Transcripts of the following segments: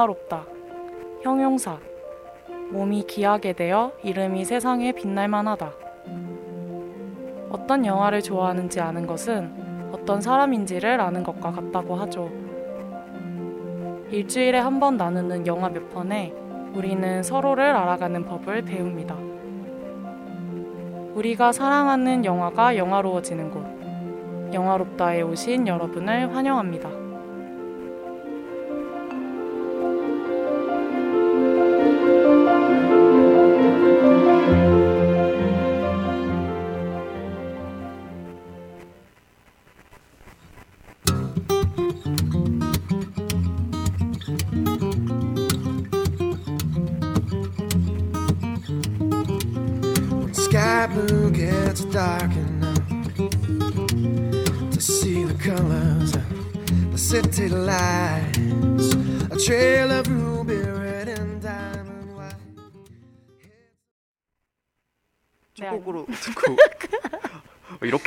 영화롭다. 형용사. 몸이 기하게 되어 이름이 세상에 빛날 만 하다. 어떤 영화를 좋아하는지 아는 것은 어떤 사람인지를 아는 것과 같다고 하죠. 일주일에 한 번 나누는 영화 몇 편에 우리는 서로를 알아가는 법을 배웁니다. 우리가 사랑하는 영화가 영화로워지는 곳. 영화롭다에 오신 여러분을 환영합니다.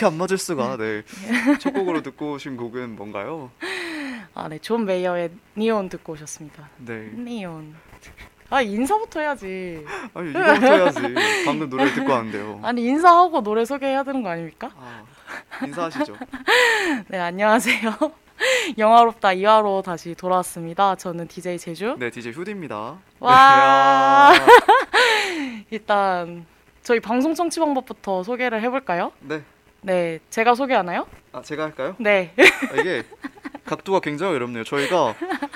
이렇게 안 맞을 수가 네. 첫 곡으로 듣고 오신 곡은 뭔가요? 아, 네. 존 메이어의 니온 듣고 오셨습니다. 네. 니온. 아, 인사부터 해야지. 아니 이거부터 해야지. 방금 노래 듣고 왔는데요. 아니, 인사하고 노래 소개해야 되는 거 아닙니까? 아, 인사하시죠. 네, 안녕하세요. 영화롭다 2화로 다시 돌아왔습니다. 저는 DJ 제주. 네, DJ 휴디입니다. 와. 네, 아, 일단 저희 방송 청취 방법부터 소개를 해볼까요? 네. 네, 제가 소개하나요? 아, 제가 할까요? 네. 아, 이게 각도가 굉장히 어렵네요. 저희가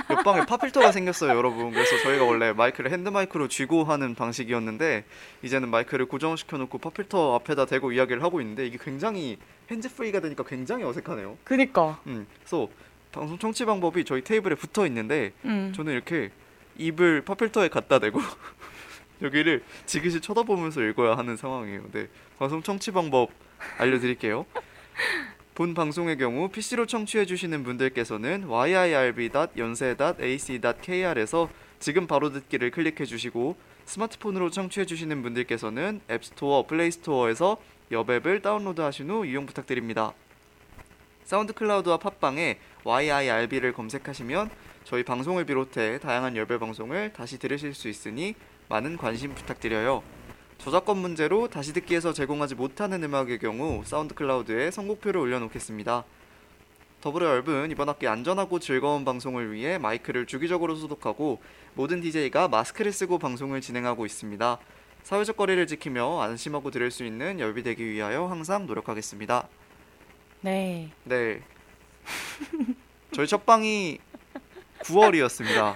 옆방에 pop filter가 생겼어요, 여러분. 그래서 저희가 원래 마이크를 핸드 마이크로 쥐고 하는 방식이었는데 이제는 마이크를 고정시켜 놓고 pop filter 앞에다 대고 이야기를 하고 있는데 이게 굉장히 hands-free가 되니까 굉장히 어색하네요. 그니까. 음. 그래서 방송 청취 방법이 저희 테이블에 붙어 있는데 음. 저는 이렇게 입을 pop filter에 갖다 대고 여기를 지그시 쳐다보면서 읽어야 하는 상황이에요. 네. 방송 청취 방법 알려드릴게요. 본 방송의 경우 PC로 청취해 주시는 분들께서는 yirb.yonsei.ac.kr에서 지금 바로 듣기를 클릭해 주시고 스마트폰으로 청취해 주시는 분들께서는 앱스토어, 플레이스토어에서 여앱을 다운로드 하신 후 이용 부탁드립니다. 사운드 클라우드와 팟빵에 yirb를 검색하시면 저희 방송을 비롯해 다양한 열배 방송을 다시 들으실 수 있으니 많은 관심 부탁드려요. 저작권 문제로 다시 듣기에서 제공하지 못하는 음악의 경우 사운드 클라우드에 선곡표를 올려놓겠습니다. 더불어 열분 이번 학기 안전하고 즐거운 방송을 위해 마이크를 주기적으로 소독하고 모든 DJ가 마스크를 쓰고 방송을 진행하고 있습니다. 사회적 거리를 지키며 안심하고 들을 수 있는 열비 되기 위하여 항상 노력하겠습니다. 네. 네. 저희 첫 방이 9월이었습니다.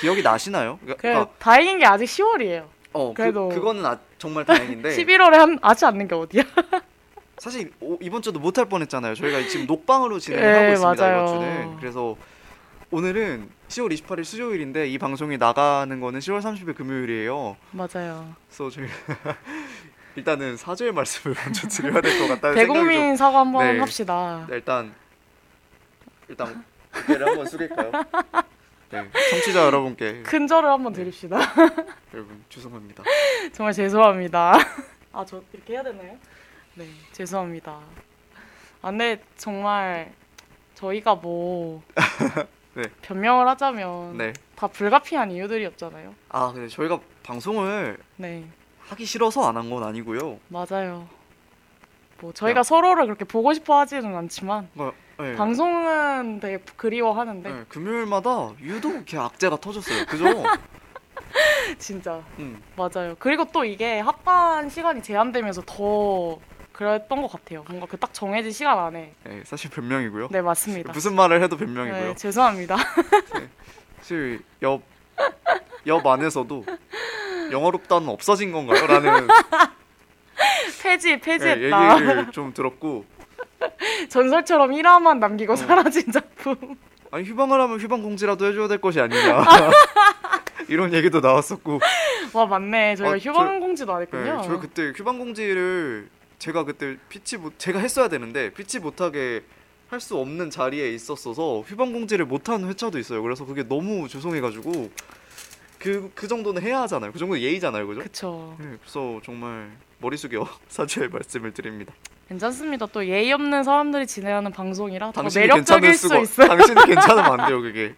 기억이 나시나요? 그 그러니까, 다행인 게 아직 10월이에요. 어, 그래도- 그, 그거는 아, 정말 다행인데 11월에 한, 아직 않는 게 어디야? 사실 오, 이번 주도 못할 뻔했잖아요. 저희가 지금 녹방으로 진행을 네, 하고 있습니다. 맞아요. 이번 주는. 그래서 오늘은 10월 28일 수요일인데 이 방송이 나가는 거는 10월 30일 금요일이에요. 맞아요. 그래서 저희 일단은 사죄의 말씀을 먼저 드려야 될 것 같다는 생각이 좀 대국민 사과 한번 네. 합시다. 네, 일단 일단 고개를 한번 숙일까요? 네, 청취자 여러분께 큰 절을 한번 드립시다. 여러분 죄송합니다. 정말 죄송합니다. 아, 저 이렇게 해야 되나요? 네, 죄송합니다. 아, 근데 정말 저희가 뭐 네. 변명을 하자면 네. 다 불가피한 이유들이었잖아요. 아, 근데 저희가 방송을 네, 하기 싫어서 안 한 건 아니고요. 맞아요. 뭐 저희가 서로를 그렇게 보고 싶어 하지는 않지만 뭐, 네. 방송은 되게 그리워하는데 네, 금요일마다 유독 이렇게 악재가 터졌어요. 그죠? 진짜 음. 맞아요. 그리고 또 이게 합반 시간이 제한되면서 더 그랬던 것 같아요. 뭔가 그 딱 정해진 시간 안에. 네, 사실 변명이고요. 네 맞습니다. 무슨 말을 해도 변명이고요. 네, 죄송합니다. 사실 옆, 옆 안에서도 영어롭다는 없어진 건가요? 라는 폐지 네, 폐지했다. 얘기를 좀 들었고 전설처럼 1화만 남기고 어. 사라진 작품. 아니 휴방을 하면 휴방 공지라도 해줘야 될 것이 아니냐 이런 얘기도 나왔었고 와 맞네. 저희가 아, 휴방 공지도 안 네, 했군요. 저희 그때 휴방 공지를 제가 그때 피치 못 제가 했어야 되는데 피치 못하게 할 수 없는 자리에 있었어서 휴방 공지를 못한 회차도 있어요. 그래서 그게 너무 죄송해가지고 그 그 정도는 해야 하잖아요. 그 정도 예의잖아요, 그죠? 그쵸. 네, 그래서 정말 머리 숙여 사죄의 말씀을 드립니다. 괜찮습니다. 또 예의 없는 사람들이 진행하는 방송이라 더 매력적일 수 수가 있어요. 당신이 괜찮으면 안 돼요, 그게.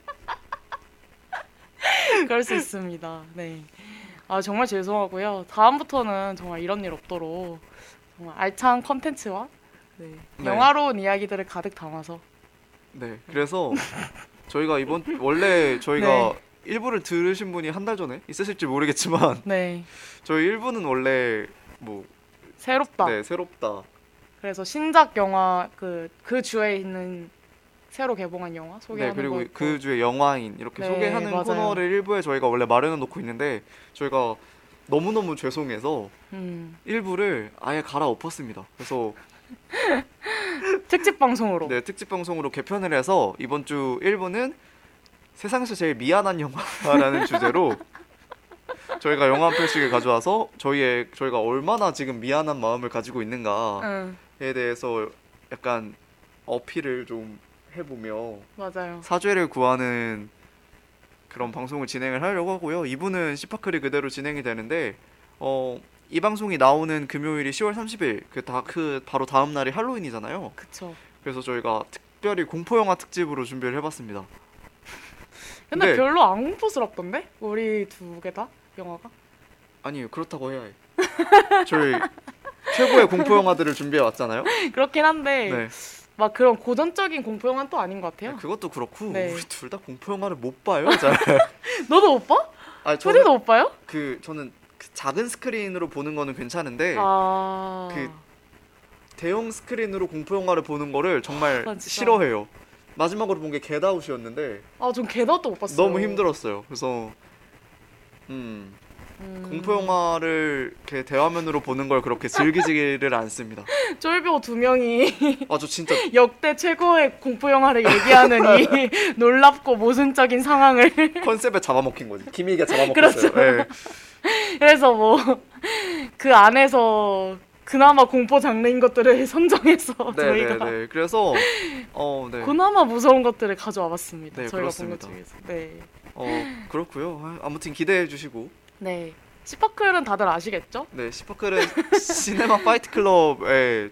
그럴 수 있습니다. 네. 아 정말 죄송하고요. 다음부터는 정말 이런 일 없도록 정말 알찬 컨텐츠와 네, 네. 영화로운 이야기들을 가득 담아서 네. 그래서 저희가 이번 원래 저희가 네. 일부를 들으신 분이 한 달 전에 있으실지 모르겠지만 네 저희 일부는 원래 뭐 새롭다. 네, 새롭다. 그래서 신작 영화 그 그 주에 있는 새로 개봉한 영화 네, 소개하는 그리고 거 있고. 그 주에 영화인 이렇게 네, 소개하는 맞아요. 코너를 일부에 저희가 원래 마련해 놓고 있는데 저희가 너무너무 죄송해서 음, 일부를 아예 갈아엎었습니다. 그래서 특집 방송으로 네, 특집 방송으로 개편을 해서 이번 주 1부는 세상에서 제일 미안한 영화라는 주제로 저희가 영화 한 편씩을 가져와서 저희의 저희가 얼마나 지금 미안한 마음을 가지고 있는가에 응 대해서 약간 어필을 좀 해보며 맞아요. 사죄를 구하는 그런 방송을 진행을 하려고 하고요. 이분은 시파클이 그대로 진행이 되는데 어, 이 방송이 나오는 금요일이 10월 30일 그 다 그 바로 다음 날이 할로윈이잖아요. 그쵸. 그래서 저희가 특별히 공포 영화 특집으로 준비를 해봤습니다. 근데 네. 별로 안 공포스럽던데 우리 두 개 다 영화가 아니 그렇다고 해야 해. 저희 최고의 공포 영화들을 준비해 왔잖아요. 그렇긴 한데 네. 막 그런 고전적인 공포 영화는 또 아닌 것 같아요. 그것도 그렇고 네. 우리 둘 다 공포 영화를 못 봐요. 잘. 너도 못 봐? 아니 초디도 저는 못 봐요? 그 저는 그 작은 스크린으로 보는 거는 괜찮은데 아 그 대형 스크린으로 공포 영화를 보는 거를 정말 아. 싫어해요. 마지막으로 본 게 겟아웃이었는데 아전 개나도 못 봤어요. 너무 힘들었어요. 그래서 음, 음, 공포 영화를 이렇게 대화면으로 보는 걸 그렇게 즐기지를 않습니다. 쫄보 두 명이 아 저 진짜 역대 최고의 공포 영화를 얘기하는 이 놀랍고 모순적인 상황을 컨셉에 잡아먹힌 거지. 김희가 잡아먹혔어요. 그렇죠. 예. 그래서 뭐 그 안에서 그나마 공포 장르인 것들을 선정해서 저희가 네네네. 그래서 어 네. 그나마 무서운 것들을 가져와봤습니다. 네, 저희가 본것 그렇습니다. 중에서. 네. 어 그렇고요. 아무튼 기대해 주시고 네. 시파클은 다들 아시겠죠? 네 시파클은 시네마 파이트 클럽의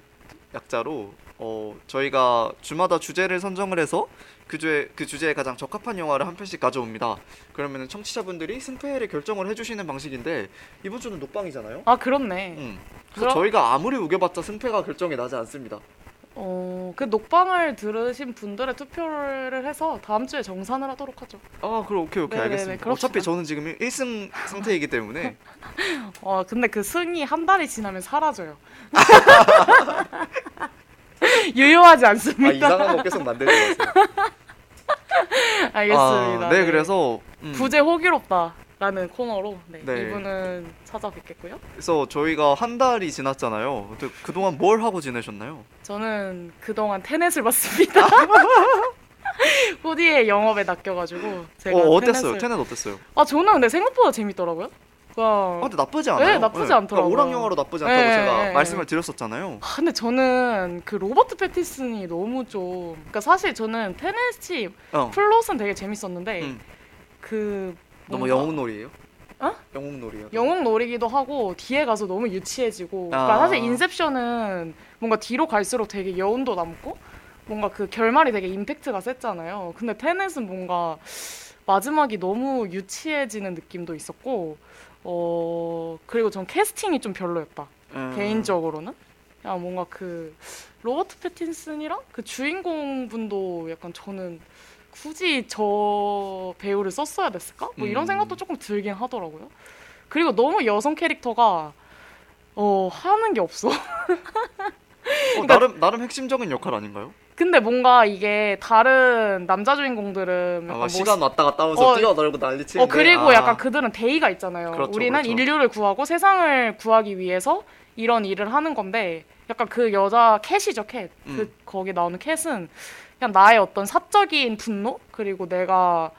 약자로 어 저희가 주마다 주제를 선정을 해서 그 주에 그 주제에 가장 적합한 영화를 한 편씩 가져옵니다. 그러면은 청취자분들이 승패를 결정을 해주시는 방식인데 이번 주는 녹방이잖아요. 아 그렇네. 음. 그래서 그럼- 저희가 아무리 우겨봤자 승패가 결정이 나지 않습니다. 어, 그 녹방을 들으신 분들의 투표를 해서 다음 주에 정산을 하도록 하죠. 아 그럼 오케이 오케이 네네네, 알겠습니다. 그럽시다. 어차피 저는 지금 1승 상태이기 때문에 어, 근데 그 승이 한 달이 지나면 사라져요. 유효하지 아 않습니다. 이상한 거 계속 만들지 마세요. 알겠습니다. 아, 네, 그래서 음, 부재 호기롭다 라는 코너로 네, 네. 이분은 찾아뵙겠고요. 그래서 저희가 한 달이 지났잖아요. 그동안 뭘 하고 지내셨나요? 저는 그동안 테넷을 봤습니다. 후디의 영업에 낚여가지고 제가 어 어땠어요? 테넷을- 테넷 어땠어요? 아 저는 근데 생각보다 재밌더라고요. 아, 근데 나쁘지 않아요. 네, 나쁘지 않더라고요. 그러니까 오락 영화로 나쁘지 않다고 네, 제가 네, 말씀을 네. 드렸었잖아요. 아, 근데 저는 그 로버트 패틴슨이 너무 좀 그러니까 사실 저는 테넷이 어. 플롯은 되게 재밌었는데 음. 그 너무 뭔가 영웅놀이예요? 어? 영웅놀이요. 영웅 놀이기도 하고 뒤에 가서 너무 유치해지고 아. 그러니까 사실 인셉션은 뭔가 뒤로 갈수록 되게 여운도 남고 뭔가 그 결말이 되게 임팩트가 셌잖아요. 근데 테넷은 뭔가 마지막이 너무 유치해지는 느낌도 있었고 어 그리고 전 캐스팅이 좀 별로였다. 음. 개인적으로는 그냥 뭔가 그 로버트 패틴슨이랑 그 주인공 분도 약간 저는 굳이 저 배우를 썼어야 됐을까? 뭐 이런 음. 생각도 조금 들긴 하더라고요. 그리고 너무 여성 캐릭터가 어 하는 게 없어. 어, 나름 나름 핵심적인 역할 아닌가요? 근데 뭔가 이게 다른 남자 주인공들은 아, 막 시간 왔다 갔다 하면서 어, 뛰어놀고 난리치는데 어 그리고 아, 약간 그들은 대의가 있잖아요. 그렇죠, 우리는 그렇죠. 인류를 구하고 세상을 구하기 위해서 이런 일을 하는 건데 약간 그 여자 캣이죠 캣. 그 음. 거기 나오는 캣은 그냥 나의 어떤 사적인 분노 그리고 내가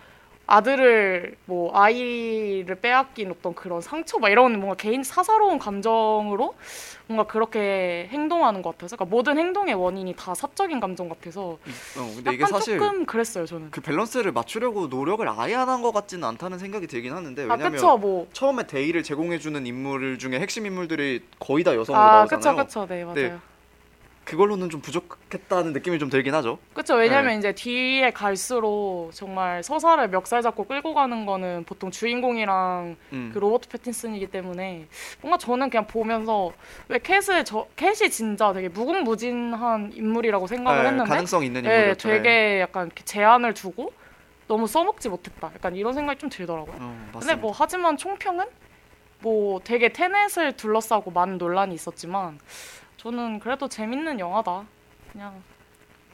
아들을 뭐 아이를 빼앗긴 어떤 그런 상처 막 이런 뭔가 개인 사사로운 감정으로 뭔가 그렇게 행동하는 것 같아서 그러니까 모든 행동의 원인이 다 사적인 감정 같아서 어, 근데 이게 사실 조금 그랬어요 저는. 그 밸런스를 맞추려고 노력을 아예 안 한 것 같지는 않다는 생각이 들긴 하는데 아 왜냐면 그쵸 뭐. 처음에 대의를 제공해주는 인물 중에 핵심 인물들이 거의 다 여성으로 아 나오잖아요. 그쵸 그쵸 네 맞아요. 네. 그걸로는 좀 부족했다는 느낌이 좀 들긴 하죠. 그렇죠. 왜냐면 네. 이제 뒤에 갈수록 정말 서사를 멱살 잡고 끌고 가는 거는 보통 주인공이랑 음. 그 로버트 패틴슨이기 때문에 뭔가 저는 그냥 보면서 왜 캣을 저 캣이 진짜 되게 무궁무진한 인물이라고 생각을 네, 했는데 가능성 있는 네, 인물이었죠. 되게 약간 제한을 두고 너무 써먹지 못했다. 약간 이런 생각이 좀 들더라고요. 어, 근데. 뭐 하지만 총평은 뭐 되게 테넷을 둘러싸고 많은 논란이 있었지만 저는 그래도 재밌는 영화다. 그냥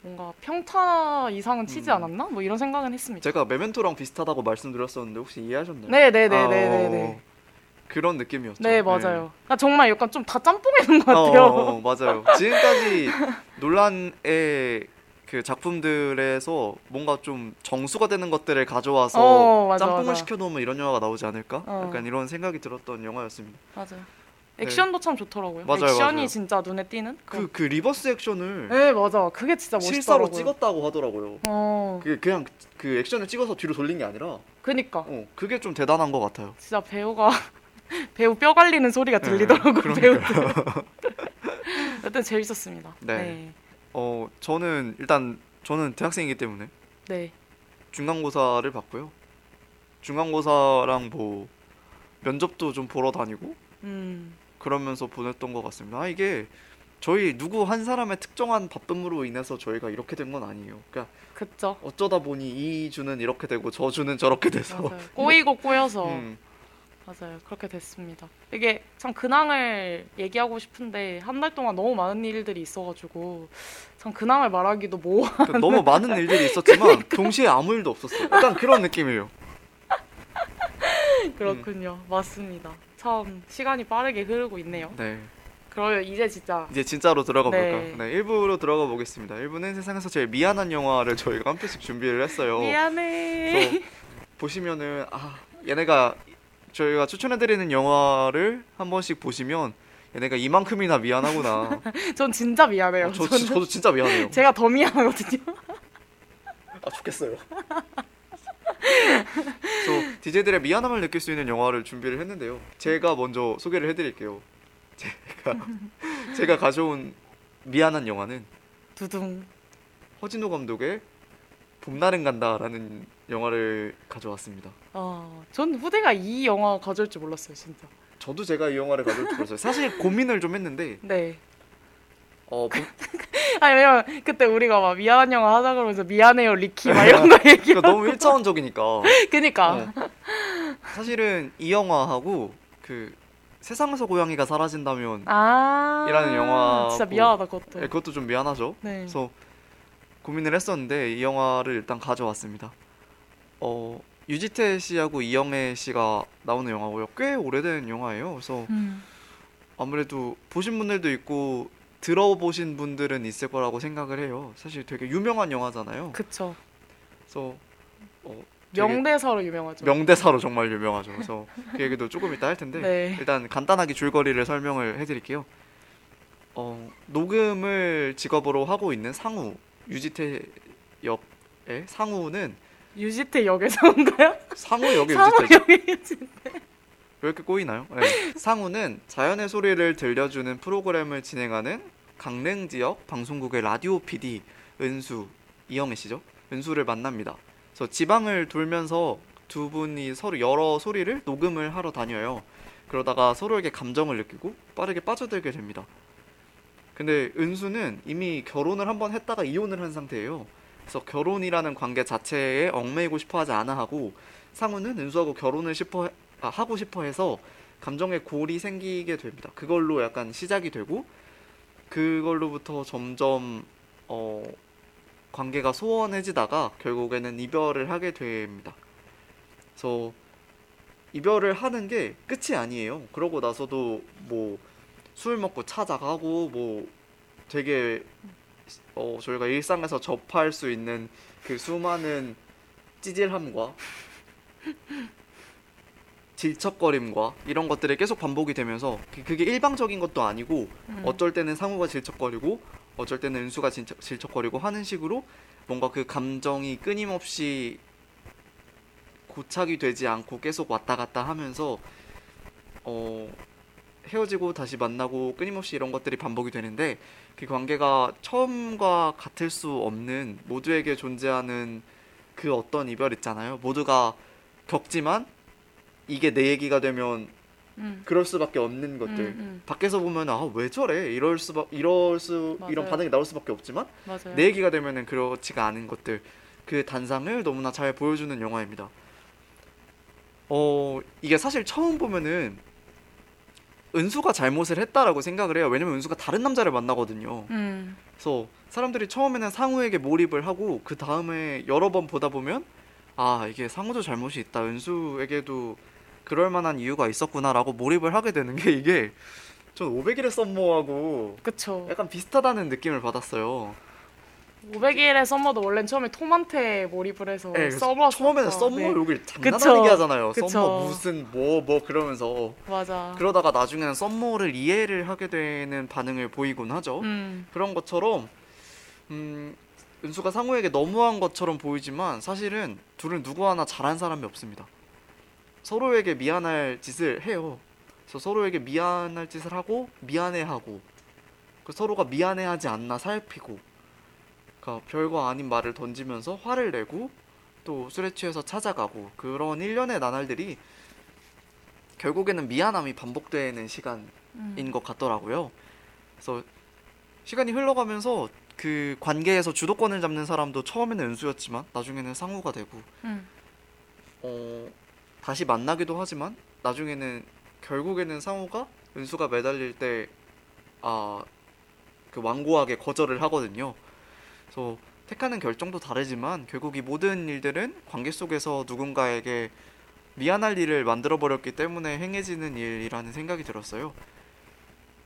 뭔가 평타 이상은 치지 음. 않았나? 뭐 이런 생각은 했습니다. 제가 메멘토랑 비슷하다고 말씀드렸었는데 혹시 이해하셨나요? 네 네 네 네네. 아, 어, 그런 느낌이었죠. 네 맞아요. 그러니까 정말 약간 좀 다 짬뽕해 놓은 것 어, 같아요. 어, 어, 맞아요. 지금까지 논란의 그 작품들에서 뭔가 좀 정수가 되는 것들을 가져와서 어, 맞아, 짬뽕을 맞아. 시켜놓으면 이런 영화가 나오지 않을까? 어. 약간 이런 생각이 들었던 영화였습니다. 맞아요. 액션도 참 좋더라고요. 네. 맞아요, 액션이 맞아요. 진짜 눈에 띄는. 그, 그 reverse 액션을 네 맞아. 그게 진짜 실사로 멋있더라고요. 찍었다고 하더라고요. 어, 그게 그냥 그 액션을 찍어서 뒤로 돌린 게 아니라 그니까 어, 그게 좀 대단한 것 같아요. 진짜 배우가 배우 뼈 갈리는 소리가 네, 들리더라고요. 그러니까요. 배우들. 여튼 재밌었습니다. 네. 네. 어 저는 일단 저는 대학생이기 때문에 네. 중간고사를 봤고요. 중간고사랑 뭐 면접도 좀 보러 다니고 음. 그러면서 보냈던 것 같습니다. 아 이게 저희 누구 한 사람의 특정한 바쁨으로 인해서 저희가 이렇게 된 건 아니에요. 그러니까 그쵸. 어쩌다 보니 이 주는 이렇게 되고 저 주는 저렇게 돼서 맞아요. 꼬이고 꼬여서 음, 맞아요. 그렇게 됐습니다. 이게 참 근황을 얘기하고 싶은데 한 달 동안 너무 많은 일들이 있어가지고 참 근황을 말하기도 뭐그 너무 많은 일들이 있었지만 동시에 아무 일도 없었어요. 약간 그런 느낌이에요. 그렇군요. 맞습니다. 참 시간이 빠르게 흐르고 있네요. 네. 그러면 이제 진짜 이제 진짜로 들어가 네. 볼까요? 네, 1부로 들어가 보겠습니다. 1부는 세상에서 제일 미안한 영화를 저희가 한 편씩 준비를 했어요. 미안해. 보시면은 아 얘네가 저희가 추천해 드리는 영화를 한 번씩 보시면 얘네가 이만큼이나 미안하구나. 전 진짜 미안해요. 어, 저, 저도 진짜 미안해요. 제가 더 미안하거든요. 아 좋겠어요. 그래서 DJ들의 미안함을 느낄 수 있는 영화를 준비를 했는데요. 제가 먼저 소개를 해드릴게요. 제가 제가 가져온 미안한 영화는 두둥. 허진호 감독의 봄날은 간다라는 영화를 가져왔습니다. 아, 전 후대가 이 영화 가져올 줄 몰랐어요, 진짜. 저도 제가 이 영화를 가져올 줄 몰랐어요. 사실 고민을 좀 했는데 네. 어, 봄- 아니 왜냐면 그때 우리가 막 미안한 영화 하자 그러면서 미안해요 리키 막 이런 거 얘기. 그러니까 너무 일차원적이니까 그니까. 어. 사실은 이 영화하고 그 세상에서 고양이가 사라진다면 아. 이라는 영화 진짜 뭐- 미안하다 그것도. 네, 그것도 좀 미안하죠. 네. 그래서 고민을 했었는데 이 영화를 일단 가져왔습니다. 어 유지태 씨하고 이영애 씨가 나오는 영화고요. 꽤 오래된 영화예요. 그래서 음. 아무래도 보신 분들도 있고 들어보신 분들은 있을 거라고 생각을 해요. 사실 되게 유명한 영화잖아요. 그쵸. 그래서 어, 명대사로 유명하죠. 명대사로 정말 유명하죠. 그래서 그 얘기도 조금 이따 할 텐데 네. 일단 간단하게 줄거리를 설명을 해드릴게요. 어, 녹음을 직업으로 하고 있는 상우 유지태 역의 상우는 유지태 역에서 온가요? 상우 역의 유지태죠. 왜 이렇게 꼬이나요? 네. 상우는 자연의 소리를 들려주는 프로그램을 진행하는 강릉 지역 방송국의 라디오 PD 은수 이영애 씨죠. 은수를 만납니다. 그래서 지방을 돌면서 두 분이 서로 여러 소리를 녹음을 하러 다녀요. 그러다가 서로에게 감정을 느끼고 빠르게 빠져들게 됩니다. 근데 은수는 이미 결혼을 한번 했다가 이혼을 한 상태예요. 그래서 결혼이라는 관계 자체에 얽매이고 싶어 하지 않아 하고 상우는 은수하고 결혼을 싶어 아, 하고 싶어 해서 감정의 골이 생기게 됩니다. 그걸로 약간 시작이 되고 그걸로부터 점점 어, 관계가 소원해지다가 결국에는 이별을 하게 됩니다. 그래서 이별을 하는 게 끝이 아니에요. 그러고 나서도 뭐 술 먹고 찾아가고 뭐 되게 어, 저희가 일상에서 접할 수 있는 그 수많은 찌질함과 질척거림과 이런 것들이 계속 반복이 되면서 그- 그게 일방적인 것도 아니고 음. 어쩔 때는 상우가 질척거리고 어쩔 때는 은수가 질척, 질척거리고 하는 식으로 뭔가 그 감정이 끊임없이 고착이 되지 않고 계속 왔다 갔다 하면서 어 헤어지고 다시 만나고 끊임없이 이런 것들이 반복이 되는데 그 관계가 처음과 같을 수 없는 모두에게 존재하는 그 어떤 이별 있잖아요. 모두가 겪지만 이게 내 얘기가 되면 음. 그럴 수밖에 없는 것들. 음, 음. 밖에서 보면 아 왜 저래 이럴 수 이럴 수 이런 맞아요. 반응이 나올 수밖에 없지만 맞아요. 내 얘기가 되면은 그렇지가 않은 것들 그 단상을 너무나 잘 보여주는 영화입니다. 어 이게 사실 처음 보면은 은수가 잘못을 했다라고 생각을 해요. 왜냐면 은수가 다른 남자를 만나거든요. 음. 그래서 사람들이 처음에는 상우에게 몰입을 하고 그 다음에 여러 번 보다 보면 아 이게 상우도 잘못이 있다. 은수에게도 그럴 만한 이유가 있었구나라고 몰입을 하게 되는 게 이게 전 500일의 썸머하고 그쵸. 약간 비슷하다는 느낌을 받았어요. 500일의 썸머도 원래는 처음에 톰한테 몰입을 해서 네, 썸머 처음에는 썸머 네. 욕을. 장난아니게 하잖아요. 그쵸. 썸머 무슨 뭐뭐 그러면서 맞아. 그러다가 나중에는 썸머를 이해를 하게 되는 반응을 보이곤 하죠. 음. 그런 것처럼 음, 은수가 상우에게 너무한 것처럼 보이지만 사실은 둘은 누구 하나 잘한 사람이 없습니다. 서로에게 미안할 짓을 해요. 그래서 서로에게 미안할 짓을 하고 미안해하고 그 서로가 미안해하지 않나 살피고 그러니까 별거 아닌 말을 던지면서 화를 내고 또 술에 취해서 찾아가고 그런 일련의 나날들이 결국에는 미안함이 반복되는 시간 음. 인것 같더라고요. 그래서 시간이 흘러가면서 그 관계에서 주도권을 잡는 사람도 처음에는 은수였지만 나중에는 상우가 되고 음. 어, 다시 만나기도 하지만 나중에는 결국에는 상우가 은수가 매달릴 때 아, 그 완고하게 거절을 하거든요. 그래서 택하는 결정도 다르지만 결국 이 모든 일들은 관계 속에서 누군가에게 미안할 일을 만들어 버렸기 때문에 행해지는 일이라는 생각이 들었어요.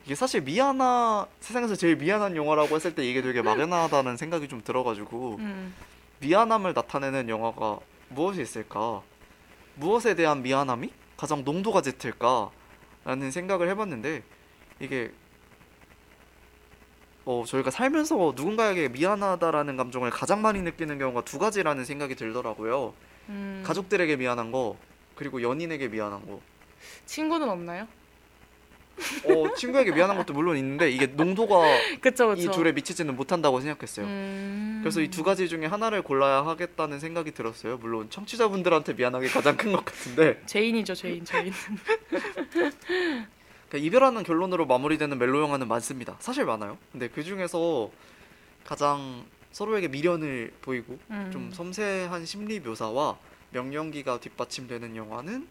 이게 사실 미안하 세상에서 제일 미안한 영화라고 했을 때 이게 되게 막연하다는 생각이 좀 들어가지고 음. 미안함을 나타내는 영화가 무엇이 있을까? 무엇에 대한 미안함이 가장 농도가 짙을까? 라는 생각을 해봤는데 이게 어 저희가 살면서 누군가에게 미안하다라는 감정을 가장 많이 느끼는 경우가 두 가지라는 생각이 들더라고요. 음. 가족들에게 미안한 거 그리고 연인에게 미안한 거. 친구는 없나요? 어 친구에게 미안한 것도 물론 있는데 이게 농도가 그쵸 그쵸. 이 둘에 미치지는 못한다고 생각했어요. 음. 그래서 이 두 가지 중에 하나를 골라야 하겠다는 생각이 들었어요. 물론 청취자분들한테 미안한 게 가장 큰 것 같은데 죄인이죠 죄인 죄인. 그러니까 이별하는 결론으로 마무리되는 멜로 영화는 많습니다. 사실 많아요. 근데 그 중에서 가장 서로에게 미련을 보이고 음. 좀 섬세한 심리 묘사와 명령기가 뒷받침되는 영화는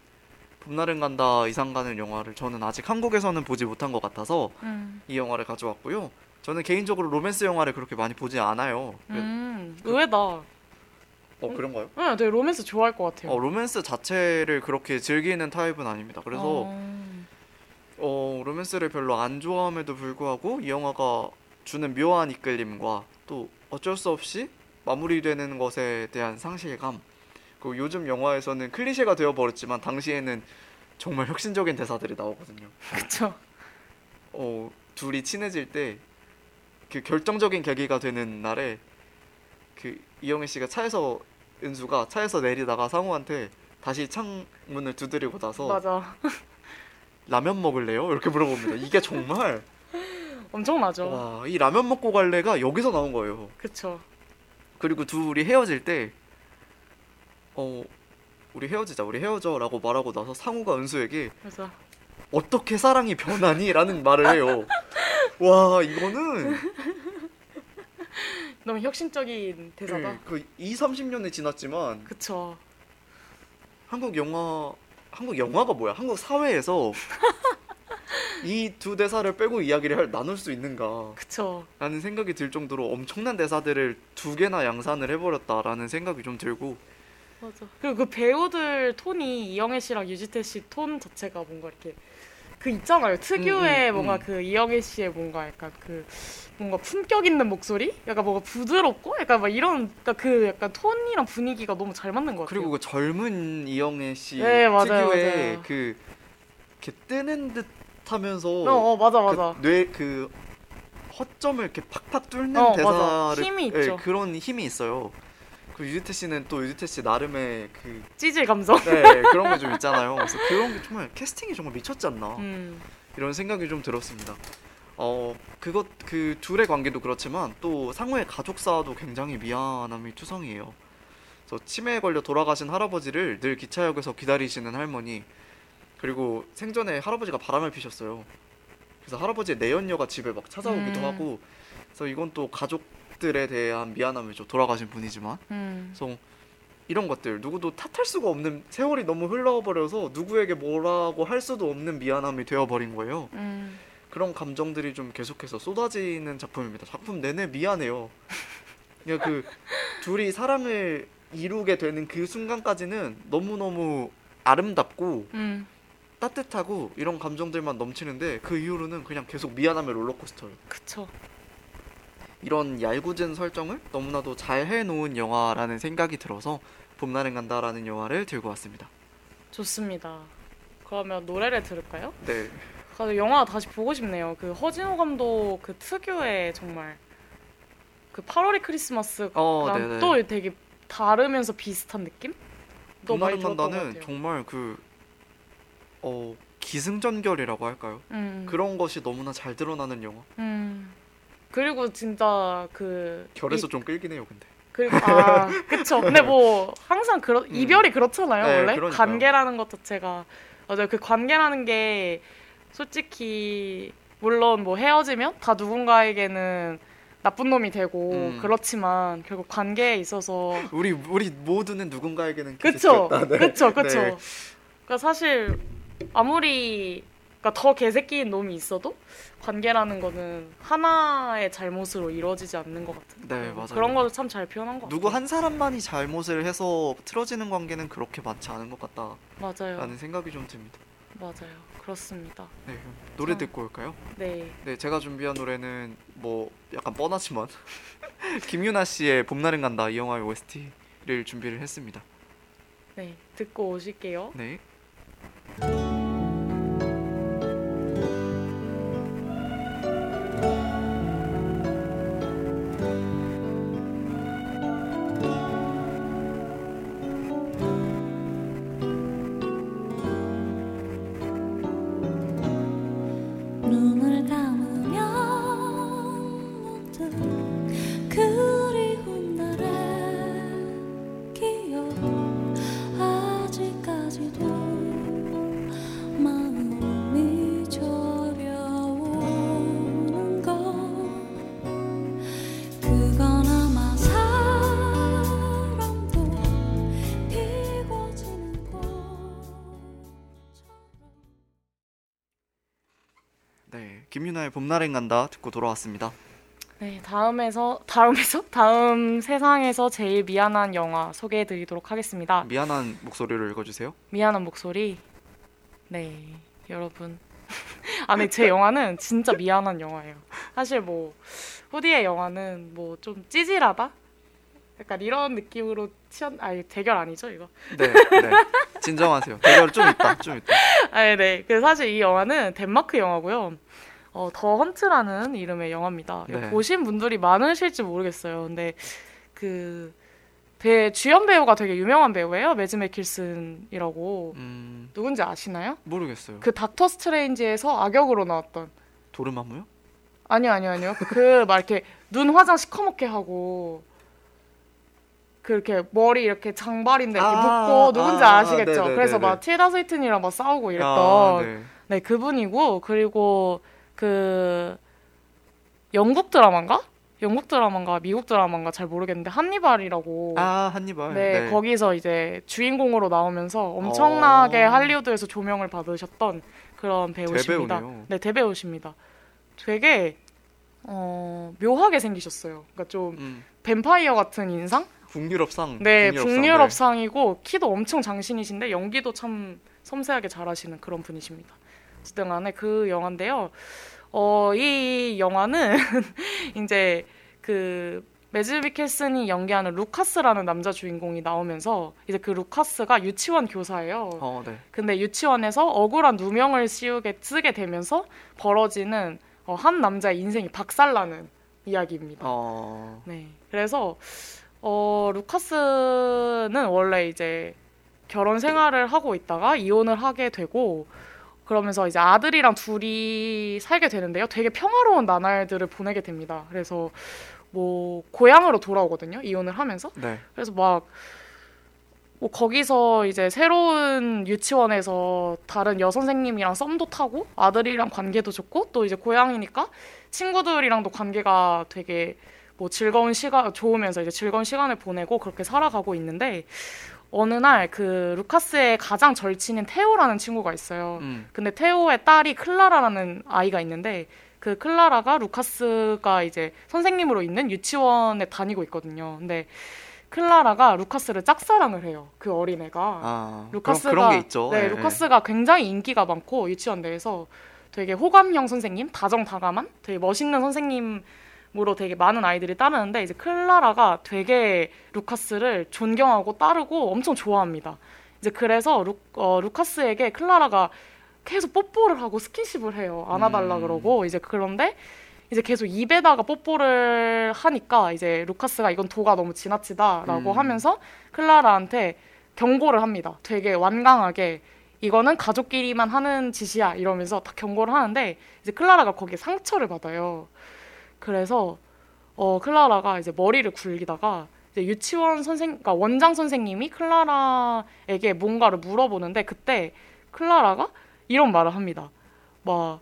봄날은 간다 이상 가는 영화를 저는 아직 한국에서는 보지 못한 것 같아서 음. 이 영화를 가져왔고요. 저는 개인적으로 로맨스 영화를 그렇게 많이 보지 않아요. 그래- 음. 의외다. 어 그런가요? 네, 되게 로맨스 좋아할 것 같아요. 어 로맨스 자체를 그렇게 즐기는 타입은 아닙니다. 그래서 어. 어 로맨스를 별로 안 좋아함에도 불구하고 이 영화가 주는 묘한 이끌림과 또 어쩔 수 없이 마무리되는 것에 대한 상실감 그리고 요즘 영화에서는 클리셰가 되어버렸지만 당시에는 정말 혁신적인 대사들이 나오거든요. 그쵸. 어 둘이 친해질 때 그 결정적인 계기가 되는 날에 그 이영애 씨가 차에서 은수가 차에서 내리다가 상우한테 다시 창문을 두드리고 나서 맞아. 라면 먹을래요? 이렇게 물어봅니다. 이게 정말 엄청나죠. 와, 이 라면 먹고 갈래가 여기서 나온 거예요. 그쵸. 그리고 둘이 헤어질 때 어, 우리 헤어지자. 우리 헤어져라고 말하고 나서 상우가 은수에게 그래서 어떻게 사랑이 변하니라는 말을 해요. 와, 이거는 너무 혁신적인 대사다. 네, 그 2, 30년이 지났지만 그쵸. 한국 영화 한국 영화가 뭐야? 한국 사회에서 이 두 대사를 빼고 이야기를 할, 나눌 수 있는가? 그쵸. 라는 생각이 들 정도로 엄청난 대사들을 두 개나 양산을 해버렸다라는 생각이 좀 들고 맞아. 그리고 그 배우들 톤이 이영애 씨랑 유지태 씨 톤 자체가 뭔가 이렇게 그 있잖아요. 특유의 음, 음, 뭔가 음. 그 이영애 씨의 뭔가 약간 그 뭔가 품격 있는 목소리? 약간 뭔가 부드럽고 약간 막 이런 그러니까 그 약간 톤이랑 분위기가 너무 잘 맞는 것 같아요. 그리고 그 젊은 이영애 씨 네, 맞아요, 특유의 맞아요. 그 이렇게 뜨는 듯 하면서 어, 어 맞아 맞아. 뇌그 허점을 이렇게 팍팍 뚫는 어, 대사를 맞아. 힘이 예, 있죠. 그런 힘이 있어요. 그 유지태 씨는 또 유지태 씨 나름의 그 찌질 감성. 네, 그런 게 좀 있잖아요. 그래서 그런 게 정말 캐스팅이 정말 미쳤지 않나. 음. 이런 생각이 좀 들었습니다. 어 그것 그 둘의 관계도 그렇지만 또 상우의 가족사도 굉장히 미안함이 투성이에요. 그래서 치매에 걸려 돌아가신 할아버지를 늘 기차역에서 기다리시는 할머니 그리고 생전에 할아버지가 바람을 피셨어요. 그래서 할아버지의 내연녀가 집에 막 찾아오기도 음. 하고 그래서 이건 또 가족 들에 대한 미안함이죠. 돌아가신 분이지만 음. 그래서 이런 것들 누구도 탓할 수가 없는 세월이 너무 흘러버려서 누구에게 뭐라고 할 수도 없는 미안함이 되어버린 거예요. 음. 그런 감정들이 좀 계속해서 쏟아지는 작품입니다. 작품 내내 미안해요. 그냥 그 둘이 사랑을 이루게 되는 그 순간까지는 너무 너무 아름답고 음. 따뜻하고 이런 감정들만 넘치는데 그 이후로는 그냥 계속 미안함의 롤러코스터예요. 그쵸. 이런 얄궂은 설정을 너무나도 잘 해놓은 영화라는 생각이 들어서 봄날은 간다라는 영화를 들고 왔습니다. 좋습니다. 그러면 노래를 들을까요? 네, 아, 영화 다시 보고 싶네요. 그 허진호 감독 그 특유의 정말 그 8월의 크리스마스랑 어. 또 되게 다르면서 비슷한 느낌? 또 많이 같아요. 정말 그 어, 기승전결이라고 할까요? 음, 그런 것이 너무나 잘 드러나는 영화. 음. 그리고 진짜 그 결에서 이- 좀 끌긴 해요, 근데. 그리고 아 그쵸. 근데 뭐 항상 그런 음. 이별이 그렇잖아요. 네, 원래 그러니까요. 관계라는 것 자체가 맞아요. 그 관계라는 게 솔직히 물론 뭐 헤어지면 다 누군가에게는 나쁜 놈이 되고 음. 그렇지만 결국 관계에 있어서 우리 우리 모두는 누군가에게는 그쵸. 네. 그쵸, 그쵸. 네. 그러니까 사실 아무리 그러니까 더 개새끼인 놈이 있어도 관계라는 거는 하나의 잘못으로 이루어지지 않는 것 같은. 네, 맞아요. 그런 거를 참 잘 표현한 것 같아요. 누구 한 사람만이 잘못을 해서 틀어지는 관계는 그렇게 많지 않은 것 같다라는 맞아요, 생각이 좀 듭니다. 맞아요. 그렇습니다. 네, 그럼 노래 참. 듣고 올까요? 네, 네, 제가 준비한 노래는 뭐 약간 뻔하지만 김유나 씨의 봄날은 간다 이 영화의 OST를 준비를 했습니다. 네, 듣고 오실게요. 네. 김유나의 봄날은 간다 듣고 돌아왔습니다. 네, 다음에서 다음에서 다음 세상에서 제일 미안한 영화 소개해 드리도록 하겠습니다. 미안한 목소리로 읽어 주세요. 미안한 목소리. 네, 여러분. 아니 제 영화는 진짜 미안한 영화예요. 사실 뭐 후디의 영화는 뭐 좀 찌질하다. 약간 이런 느낌으로 치연 아니 대결 아니죠 이거. 네, 네. 진정하세요. 대결 좀 있다, 좀 있다. 아니 네. 그 사실 이 영화는 덴마크 영화고요. 어, 더 헌트라는 이름의 영화입니다. 네. 보신 분들이 많으실지 모르겠어요. 근데 그 배, 주연 배우가 되게 유명한 배우예요. 매즈 미켈슨이라고. 음, 누군지 아시나요? 모르겠어요. 그 닥터 스트레인지에서 악역으로 나왔던 도르마무요? 아니요 아니요 아니요 그 막 이렇게 눈 화장 시커멓게 하고 그렇게 머리 이렇게 장발인데 이렇게 아, 묶고 누군지 아, 아시겠죠 네네네네. 그래서 막 틸다 스윈튼이랑 막 싸우고 이랬던 아, 네. 네 그분이고 그리고 그 영국 드라마인가 영국 드라마인가 미국 드라마인가 잘 모르겠는데 한니발이라고 아, 한니발. 네, 거기서 이제 주인공으로 나오면서 엄청나게 어. 할리우드에서 조명을 받으셨던 그런 배우십니다. 대배우네요. 네, 대배우십니다. 되게 어, 묘하게 생기셨어요. 그러니까 좀 음, 뱀파이어 같은 인상? 북유럽상. 네, 북유럽상, 북유럽상이고 키도 엄청 장신이신데 연기도 참 섬세하게 잘하시는 그런 분이십니다. 어쨌든 간에 그 영화인데요. 어, 이 영화는 이제 그 매즈 미켈슨이 연기하는 루카스라는 남자 주인공이 나오면서 이제 그 루카스가 유치원 교사예요. 어, 네. 근데 유치원에서 억울한 누명을 씌우게 쓰게 되면서 벌어지는 어, 한 남자의 인생이 박살나는 이야기입니다. 어, 네. 그래서 어 루카스는 원래 이제 결혼 생활을 하고 있다가 이혼을 하게 되고 그러면서 이제 아들이랑 둘이 살게 되는데요. 되게 평화로운 나날들을 보내게 됩니다. 그래서 뭐 고향으로 돌아오거든요. 이혼을 하면서. 네. 그래서 막 뭐 거기서 이제 새로운 유치원에서 다른 여선생님이랑 썸도 타고 아들이랑 관계도 좋고 또 이제 고향이니까 친구들이랑도 관계가 되게 뭐 즐거운 시간 좋으면서 이제 즐거운 시간을 보내고 그렇게 살아가고 있는데 어느 날 그 루카스의 가장 절친인 테오라는 친구가 있어요. 음. 근데 테오의 딸이 클라라라는 아이가 있는데 그 클라라가 루카스가 이제 선생님으로 있는 유치원에 다니고 있거든요. 근데 클라라가 루카스를 짝사랑을 해요. 그 어린애가. 아, 루카스가 그런, 그런 게 있죠. 네, 예, 루카스가 굉장히 인기가 많고 유치원 내에서 되게 호감형 선생님, 다정다감한 되게 멋있는 선생님 으로 되게 많은 아이들이 따르는데 이제 클라라가 되게 루카스를 존경하고 따르고 엄청 좋아합니다. 이제 그래서 루, 어, 루카스에게 클라라가 계속 뽀뽀를 하고 스킨십을 해요. 안아달라 음. 그러고 이제 그런데 이제 계속 입에다가 뽀뽀를 하니까 이제 루카스가 이건 도가 너무 지나치다라고 음. 하면서 클라라한테 경고를 합니다. 되게 완강하게 이거는 가족끼리만 하는 짓이야 이러면서 다 경고를 하는데 이제 클라라가 거기에 상처를 받아요. 그래서 어 클라라가 이제 머리를 굴리다가 이제 유치원 선생, 그러니까 원장 선생님이 클라라에게 뭔가를 물어보는데 그때 클라라가 이런 말을 합니다. 막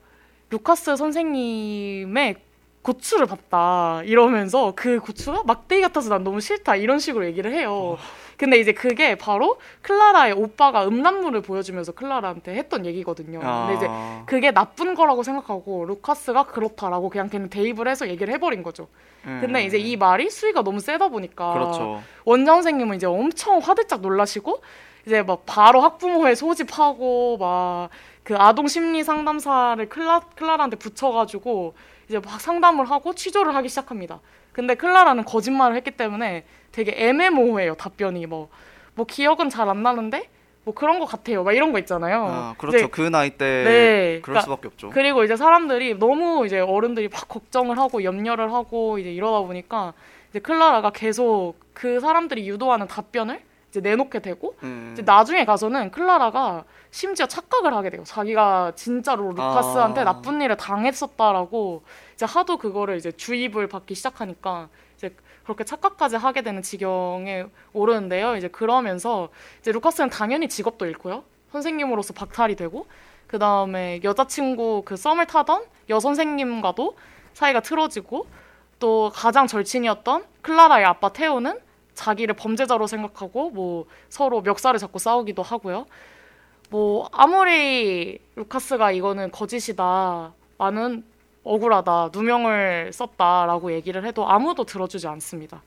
루카스 선생님의 고추를 봤다 이러면서 그 고추가 막대기 같아서 난 너무 싫다 이런 식으로 얘기를 해요. 근데 이제 그게 바로 클라라의 오빠가 음란물을 보여주면서 클라라한테 했던 얘기거든요. 근데 이제 아, 그게 나쁜 거라고 생각하고 루카스가 그렇다라고 그냥 걔는 대입을 해서 얘기를 해버린 거죠. 근데 이제 이 말이 수위가 너무 세다 보니까 음. 그렇죠. 원장 선생님은 이제 엄청 화들짝 놀라시고 이제 막 바로 학부모회 소집하고 막 그 아동 심리 상담사를 클라 클라라한테 붙여가지고 이제 막 상담을 하고 취조를 하기 시작합니다. 근데 클라라는 거짓말을 했기 때문에 되게 애매모호해요 답변이 뭐뭐 기억은 잘 안 나는데 뭐 그런 것 같아요 막 이런 거 있잖아요. 아, 그렇죠. 이제 그 나이 때 네, 그럴 그러니까 수밖에 없죠. 그리고 이제 사람들이 너무 이제 어른들이 막 걱정을 하고 염려를 하고 이제 이러다 보니까 이제 클라라가 계속 그 사람들이 유도하는 답변을 이제 내놓게 되고 음. 이제 나중에 가서는 클라라가 심지어 착각을 하게 돼요. 자기가 진짜로 루카스한테 아. 나쁜 일을 당했었다라고 이제 하도 그거를 이제 주입을 받기 시작하니까 이제 그렇게 착각까지 하게 되는 지경에 오르는데요. 이제 그러면서 이제 루카스는 당연히 직업도 잃고요. 선생님으로서 박탈이 되고 그 다음에 여자친구 그 썸을 타던 여선생님과도 사이가 틀어지고 또 가장 절친이었던 클라라의 아빠 테오는 자기를 범죄자로 생각하고 뭐 서로 멱살을 잡고 싸우기도 하고요. 뭐 아무리 루카스가 이거는 거짓이다. 나는 억울하다. 누명을 썼다라고 얘기를 해도 아무도 들어주지 않습니다.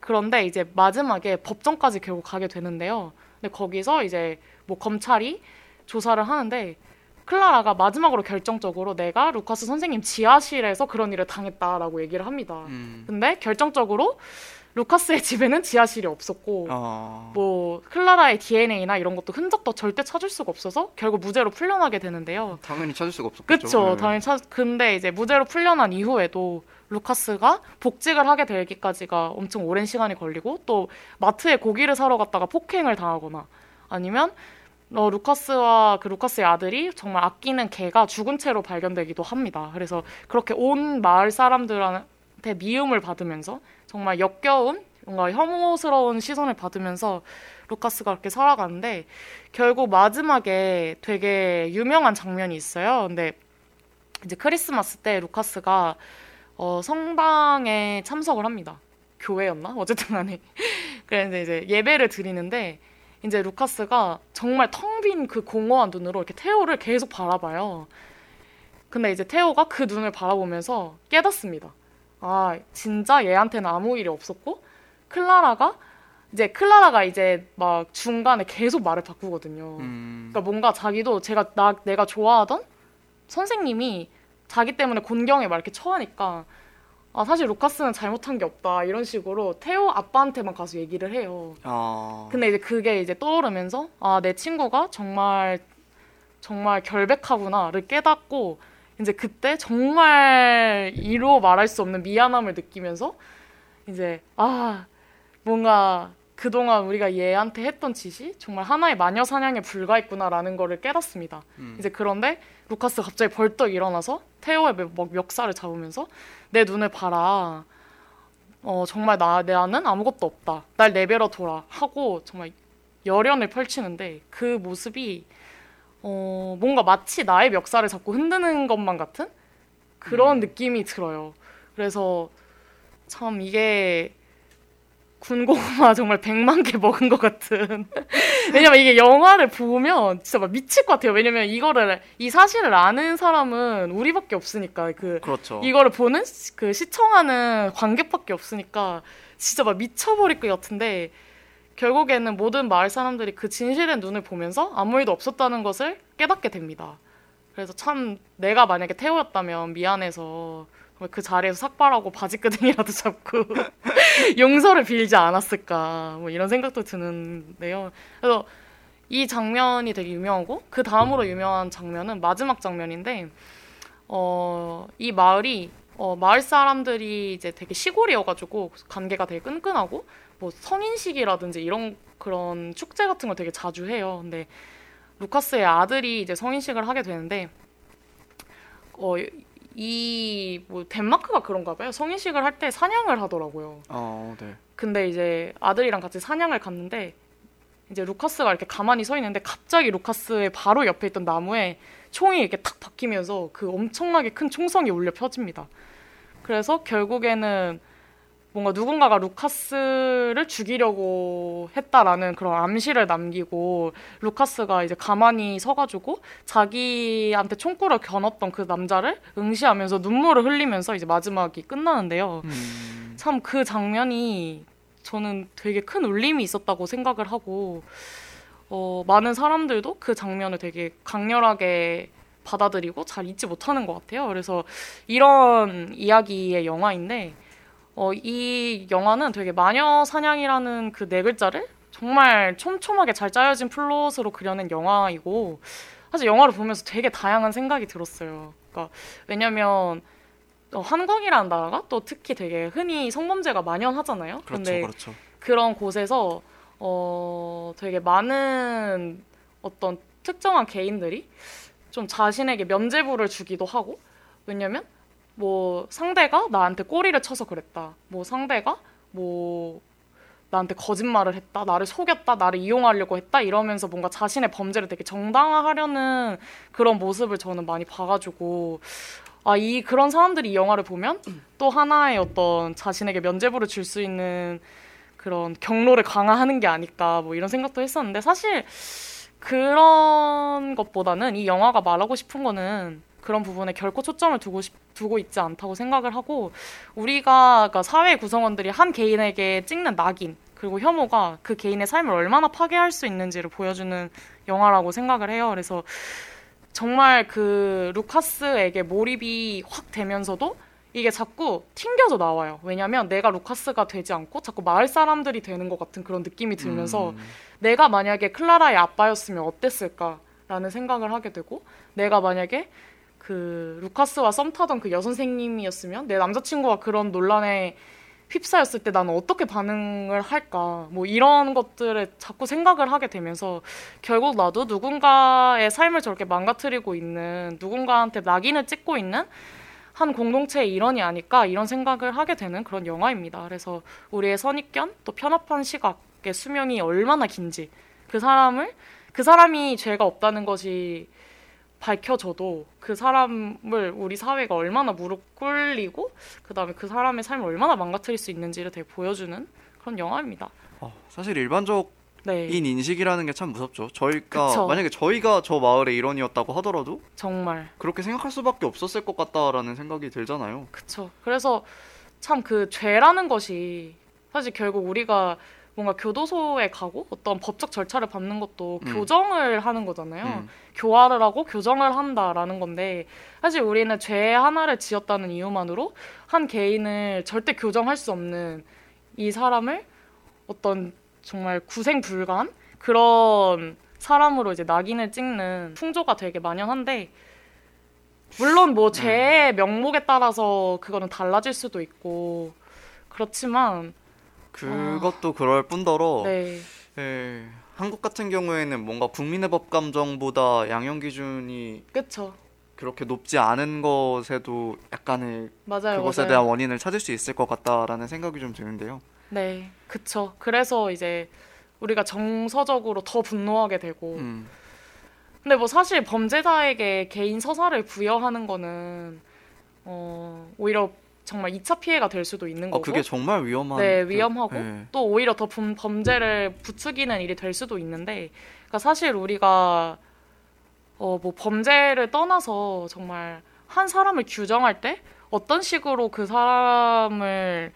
그런데 이제 마지막에 법정까지 결국 가게 되는데요. 근데 거기서 이제 뭐 검찰이 조사를 하는데 클라라가 마지막으로 결정적으로 내가 루카스 선생님 지하실에서 그런 일을 당했다라고 얘기를 합니다. 음. 근데 결정적으로 루카스의 집에는 지하실이 없었고 아. 뭐 클라라의 DNA나 이런 것도 흔적도 절대 찾을 수가 없어서 결국 무죄로 풀려나게 되는데요. 당연히 찾을 수가 없었겠죠. 그쵸. 네. 당연히 찾. 근데 이제 무죄로 풀려난 이후에도 루카스가 복직을 하게 되기까지가 엄청 오랜 시간이 걸리고 또 마트에 고기를 사러 갔다가 폭행을 당하거나 아니면 어, 루카스와 그 루카스의 아들이 정말 아끼는 개가 죽은 채로 발견되기도 합니다. 그래서 그렇게 온 마을 사람들한테 미움을 받으면서 정말 역겨운 뭔가 혐오스러운 시선을 받으면서 루카스가 그렇게 살아가는데 결국 마지막에 되게 유명한 장면이 있어요. 근데 이제 크리스마스 때 루카스가 어, 성당에 참석을 합니다. 교회였나? 어쨌든 간에. 그래서 이제 예배를 드리는데 이제 루카스가 정말 텅 빈 그 공허한 눈으로 이렇게 테오를 계속 바라봐요. 근데 이제 테오가 그 눈을 바라보면서 깨닫습니다. 아, 진짜 얘한테는 아무 일이 없었고 클라라가 이제 클라라가 이제 막 중간에 계속 말을 바꾸거든요. 음. 그러니까 뭔가 자기도 제가 나 내가 좋아하던 선생님이 자기 때문에 곤경에 막 이렇게 처하니까 아 사실 루카스는 잘못한 게 없다 이런 식으로 테오 아빠한테만 가서 얘기를 해요. 아. 근데 이제 그게 이제 떠오르면서 아 내 친구가 정말 정말 결백하구나를 깨닫고 이제 그때 정말 이로 말할 수 없는 미안함을 느끼면서 이제 아 뭔가 그동안 우리가 얘한테 했던 짓이 정말 하나의 마녀 사냥에 불과했구나라는 거를 깨닫습니다. 음. 이제 그런데 루카스 가 갑자기 벌떡 일어나서 테오의 몇- 막 멱살을 잡으면서 내 눈을 봐라. 어 정말 나 나는 아무것도 없다. 날 내버려 둬라 하고 정말 열연을 펼치는데 그 모습이 어 뭔가 마치 나의 멱살을 잡고 흔드는 것만 같은 그런 느낌이 들어요. 그래서 참 이게 군고구마 정말 100만 개 먹은 것 같은. 왜냐면 이게 영화를 보면 진짜 막 미칠 것 같아요. 왜냐면 이거를 이 사실을 아는 사람은 우리밖에 없으니까 그 그렇죠. 이거를 보는 시- 그 시청하는 관객밖에 없으니까 진짜 막 미쳐버릴 것 같은데 결국에는 모든 마을 사람들이 그 진실의 눈을 보면서 아무 일도 없었다는 것을 깨닫게 됩니다. 그래서 참 내가 만약에 태우였다면 미안해서 그 자리에서 삭발하고 바지끄댕이라도 잡고 용서를 빌지 않았을까 뭐 이런 생각도 드는데요. 그래서 이 장면이 되게 유명하고 그 다음으로 유명한 장면은 마지막 장면인데 어, 이 마을이 어, 마을 사람들이 이제 되게 시골이어가지고 관계가 되게 끈끈하고 뭐 성인식이라든지 이런 그런 축제 같은 걸 되게 자주 해요. 근데 루카스의 아들이 이제 성인식을 하게 되는데 어, 이 뭐 덴마크가 그런가 봐요. 성인식을 할 때 사냥을 하더라고요. 어, 네. 근데 이제 아들이랑 같이 사냥을 갔는데 이제 루카스가 이렇게 가만히 서 있는데 갑자기 루카스의 바로 옆에 있던 나무에 총이 이렇게 탁 박히면서 그 엄청나게 큰 총성이 울려 펴집니다. 그래서 결국에는 뭔가 누군가가 루카스를 죽이려고 했다라는 그런 암시를 남기고 루카스가 이제 가만히 서가지고 자기한테 총구를 겨눴던 그 남자를 응시하면서 눈물을 흘리면서 이제 마지막이 끝나는데요. 음, 참그 장면이 저는 되게 큰 울림이 있었다고 생각을 하고 어, 많은 사람들도 그 장면을 되게 강렬하게 받아들이고 잘 잊지 못하는 것 같아요. 그래서 이런 이야기의 영화인데 어, 이 영화는 되게 마녀 사냥이라는 그 네 글자를 정말 촘촘하게 잘 짜여진 플롯으로 그려낸 영화이고 사실 영화를 보면서 되게 다양한 생각이 들었어요. 그러니까 왜냐면 어, 한국이라는 나라가 또 특히 되게 흔히 성범죄가 만연하잖아요. 그렇죠, 근데 그렇죠. 그런 곳에서 어 되게 많은 어떤 특정한 개인들이 좀 자신에게 면죄부를 주기도 하고 왜냐면 뭐 상대가 나한테 꼬리를 쳐서 그랬다. 뭐 상대가 뭐 나한테 거짓말을 했다. 나를 속였다. 나를 이용하려고 했다. 이러면서 뭔가 자신의 범죄를 되게 정당화하려는 그런 모습을 저는 많이 봐가지고 아, 이 그런 사람들이 이 영화를 보면 또 하나의 어떤 자신에게 면죄부를 줄 수 있는 그런 경로를 강화하는 게 아닐까 뭐 이런 생각도 했었는데 사실 그런 것보다는 이 영화가 말하고 싶은 거는 그런 부분에 결코 초점을 두고 싶, 두고 있지 않다고 생각을 하고 우리가 그러니까 사회 구성원들이 한 개인에게 찍는 낙인 그리고 혐오가 그 개인의 삶을 얼마나 파괴할 수 있는지를 보여주는 영화라고 생각을 해요. 그래서 정말 그 루카스에게 몰입이 확 되면서도 이게 자꾸 튕겨져 나와요. 왜냐면 내가 루카스가 되지 않고 자꾸 마을 사람들이 되는 것 같은 그런 느낌이 들면서 음, 내가 만약에 클라라의 아빠였으면 어땠을까라는 생각을 하게 되고 내가 만약에 그 루카스와 썸 타던 그 여선생님이었으면 내 남자친구가 그런 논란에 휩싸였을 때 나는 어떻게 반응을 할까 뭐 이런 것들을 자꾸 생각을 하게 되면서 결국 나도 누군가의 삶을 저렇게 망가뜨리고 있는 누군가한테 낙인을 찍고 있는 한 공동체의 일원이 아닐까 이런 생각을 하게 되는 그런 영화입니다. 그래서 우리의 선입견 또 편협한 시각의 수명이 얼마나 긴지 그 사람을 그 사람이 죄가 없다는 것이 밝혀져도 그 사람을 우리 사회가 얼마나 무릎 꿇리고 그다음에 그 사람의 삶을 얼마나 망가뜨릴 수 있는지를 되게 보여주는 그런 영화입니다. 어, 사실 일반적인 네, 인식이라는 게 참 무섭죠. 저희가 그쵸. 만약에 저희가 저 마을의 일원이었다고 하더라도 정말 그렇게 생각할 수밖에 없었을 것 같다라는 생각이 들잖아요. 그쵸. 그래서 참 그 죄라는 것이 사실 결국 우리가 뭔가 교도소에 가고 어떤 법적 절차를 밟는 것도 음. 교정을 하는 거잖아요. 음, 교화를 하고 교정을 한다라는 건데 사실 우리는 죄 하나를 지었다는 이유만으로 한 개인을 절대 교정할 수 없는 이 사람을 어떤 정말 구생불가한 그런 사람으로 이제 낙인을 찍는 풍조가 되게 만연한데 물론 뭐 죄의 명목에 따라서 그거는 달라질 수도 있고 그렇지만 그것도 그럴 뿐더러 네. 예, 한국 같은 경우에는 뭔가 국민의 법 감정보다 양형 기준이 그쵸. 그렇게 높지 않은 것에도 약간의 맞아요. 그것에 맞아요. 대한 원인을 찾을 수 있을 것 같다라는 생각이 좀 드는데요. 네, 그쵸. 그래서 이제 우리가 정서적으로 더 분노하게 되고. 음, 근데 뭐 사실 범죄자에게 개인 서사를 부여하는 거는 어, 오히려 정말 2차 피해가 될 수도 있는 어, 거고. 그게 정말 위험한. 네, 그- 위험하고 예. 또 오히려 더 범, 범죄를 부추기는 일이 될 수도 있는데, 그러니까 사실 우리가 어, 뭐 범죄를 떠나서 정말 한 사람을 규정할 때 어떤 식으로 그 사람을